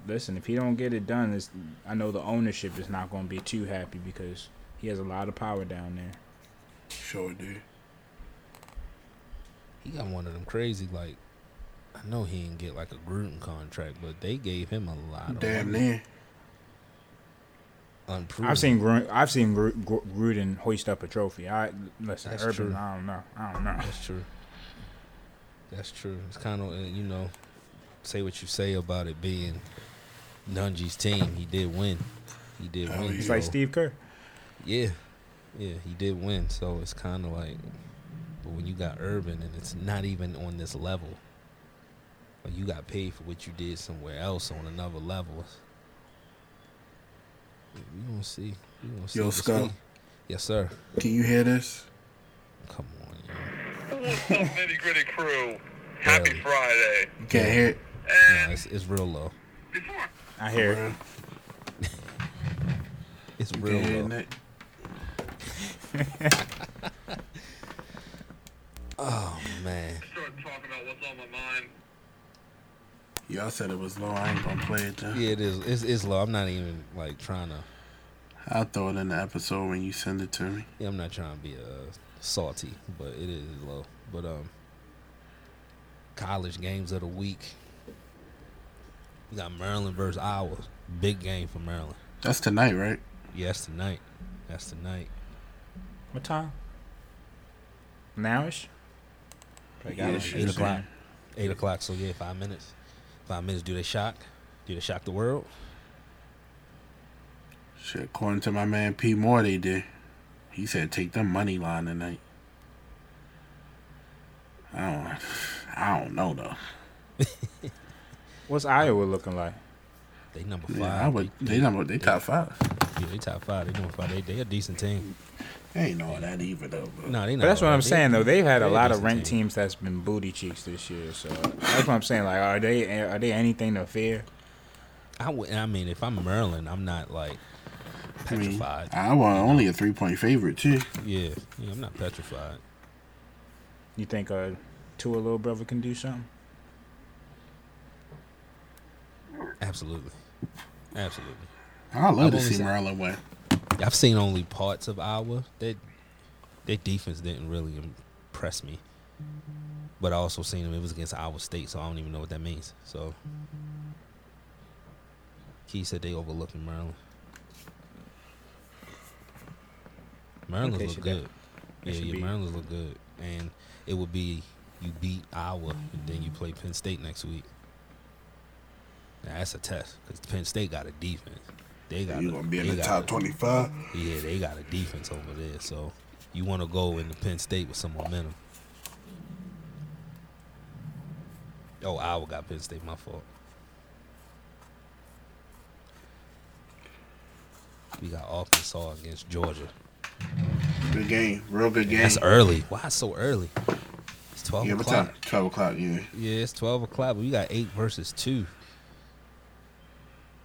Listen, if he don't get it done, it's, I know the ownership is not going to be too happy because he has a lot of power down there.
Sure do.
He got one of them crazy like. I know he didn't get like a Gruden contract, but they gave him a lot of
Damn
money.
near.
Unproven.
I've seen Gru- I've seen Gru- Gru- Gruden hoist up a trophy. I listen,
That's
Urban.
true.
I don't know. I don't know.
That's true. That's true. It's kind of uh, you know, say what you say about it being Dungy's team. He did win. He did
Oh,
win.
It's
so-
like Steve Kerr.
Yeah, yeah, he did win. So it's kind of like, but when you got Urban and it's not even on this level, like you got paid for what you did somewhere else on another level. You gonna see. You gonna see.
Yo, Scott.
Yes, sir.
Can you hear this?
Come on, yo.
What's up, nitty gritty crew? Happy
Barely.
Friday.
You can't hear it?
No, it's, it's real low.
before
I hear it.
It's
You
real
can't
low.
it?
Oh man.
I start talking about what's on my mind,
Y'all said it was low. I ain't gonna play it then.
Yeah, it is. It's, it's low. I'm not even like trying to.
I'll throw it in the episode when you send it to me.
Yeah, I'm not trying to be uh, salty, but it is low. But um, college games of the week. We got Maryland versus Iowa. Big game for Maryland.
That's tonight, right?
Yes, tonight. That's tonight.
What time? Nowish. They got
Yeah,
it.
Eight o'clock. Eight o'clock. So yeah, five minutes. Five minutes. Do they shock? Do they shock the world?
Shit, according to my man P. Moore, they did. He said take the money line tonight. I don't. I don't know though.
What's Iowa looking like?
They number five.
Yeah, I would. They number. They top five.
Yeah, they top five. They number five. They they a decent team.
They ain't know that either though. But
No, they not.
But that's what
all
I'm saying though. They've had a
they
lot of
decent
ranked
team.
teams that's been booty cheeks this year. So that's what I'm saying. Like, are they are they anything to fear?
I, would, I mean, if I'm Maryland, I'm not like
I mean,
petrified.
I was only a three point favorite too.
yeah, yeah, I'm not petrified.
You think uh, Tua little brother can do something?
Absolutely, absolutely.
I love
I've
to see
seen-
Maryland win.
I've seen only parts of Iowa. That their defense didn't really impress me. But I also seen them. It was against Iowa State, so I don't even know what that means. So, Key said they overlooking Maryland. Maryland
Okay,
look good. Yeah,
they should
yeah,
be-
Maryland look good, and it would be you beat Iowa, and then you play Penn State next week. Now, that's a test because Penn State got a defense. They got
You
a-
gonna be in the top twenty five?
yeah, they got a defense over there, so you want to go into Penn State with some momentum. Oh, Iowa got Penn State. My fault. We got Arkansas against Georgia.
Good game, real good game.
That's early. Why so early? It's twelve
Yeah,
o'clock.
time? Twelve o'clock. Yeah.
Yeah, it's twelve o'clock. But we got eight versus two.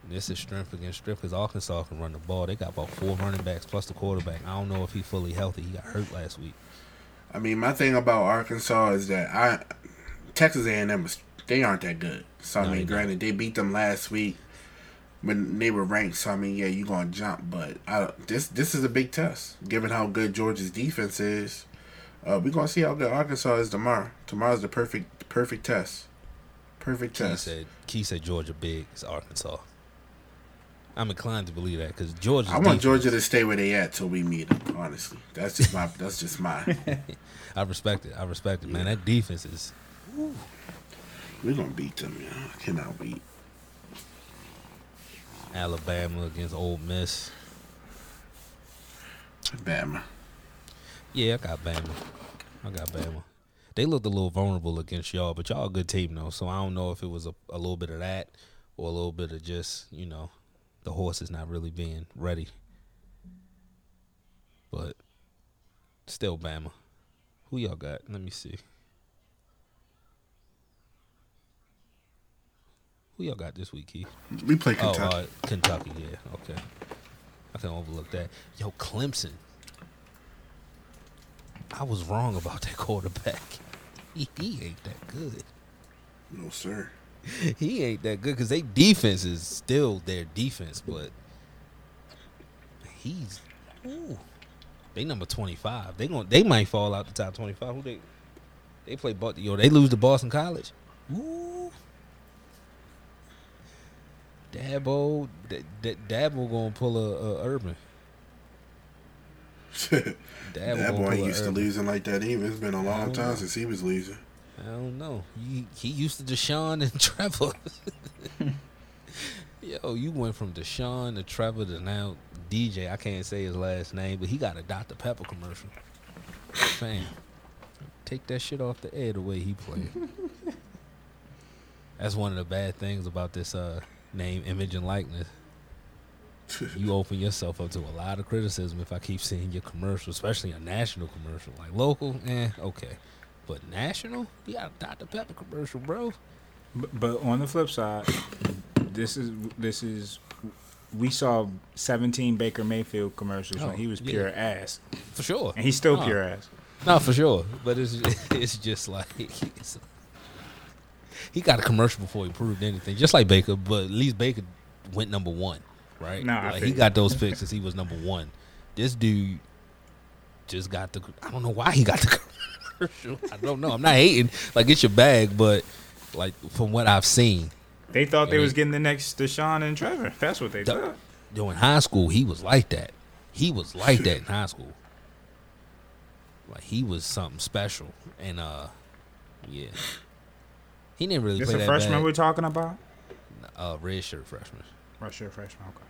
This is strength against strength because Arkansas can run the ball. They got about four running backs plus the quarterback. I don't know if he's fully healthy. He got hurt last week.
I mean, my thing about Arkansas is that I Texas A and M they aren't that good. So I
No,
mean,
they not.
granted, they beat them last week when they were ranked. So I mean, yeah, you gonna jump, but I, this this is a big test given how good Georgia's defense is. Uh, we're gonna see how good Arkansas is tomorrow. Tomorrow's the perfect perfect test. Perfect
Key
test.
said Key said Georgia big is Arkansas. I'm inclined to believe that because Georgia.
I want Georgia to stay where they at till we meet them. Honestly, that's just my that's just my.
I respect it. I respect it, man. That defense is.
We're gonna beat them. Yeah, I cannot beat.
Alabama against Ole Miss.
Bama.
Yeah, I got Bama. I got Bama. They looked a little vulnerable against y'all, but y'all a good team though. So I don't know if it was a, a little bit of that or a little bit of just you know the horse is not really being ready. But still, Bama. Who y'all got? Let me see. Who y'all got this week, Keith?
We play
Oh,
Kentucky.
uh, Kentucky, yeah. Okay. I can overlook that. Yo, Clemson. I was wrong about that quarterback. He, he ain't that good.
no sir.
He ain't that good because they defense is still their defense, but he's ooh, they number twenty five. They going they might fall out the top twenty five. Who they they play yo they lose to Boston College. Ooh. Dabo, D- D- Dabo gonna pull a, a Urban. Dabo,
That boy ain't used to
Urban.
losing like that either. It's been a long time
know.
since he was losing.
I don't know. He, he used to Deshaun and Trevor. Yo, you went from Deshaun to Trevor to now DJ. I can't say his last name, but he got a Dr. Pepper commercial. Fam, take that shit off the air the way he played. That's one of the bad things about this uh, name, image, and likeness. You open yourself up to a lot of criticism if I keep seeing your commercial, especially a national commercial. Like local, eh, okay. But national? You got a Dr. Pepper commercial, bro.
But, but on the flip side, this is this is we saw 17 Baker Mayfield commercials
Oh,
when he was
yeah.
pure ass,
For sure.
and he's still pure ass.
No, for sure. But it's it's just like it's, he got a commercial before he proved anything. Just like Baker, but at least Baker went number one, right?
Nah,
like he got those picks since he was number one. This dude just got the. I don't know why he got the commercial. I don't know. I'm not hating. Like it's your bag, but like from what I've seen,
They thought they was getting the next Deshaun and Trevor. That's what they
Duh.
thought.
Yo, in high school, he was like that. He was like that in high school. Like he was something special, and uh, yeah, he didn't really
This
play
a
that
freshman
bad.
we're talking about?
uh, red shirt freshman.
Right, sure, freshman. Okay.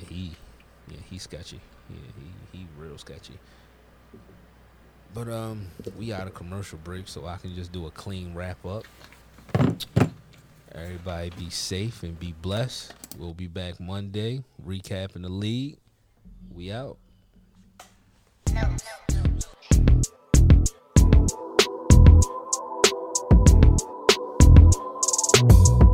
Yeah, he, yeah, he's sketchy. Yeah, he he real sketchy. But um, we out of commercial break, so I can just do a clean wrap up. Everybody be safe and be blessed. We'll be back Monday, recapping the league. We out.
No, no. Whoa.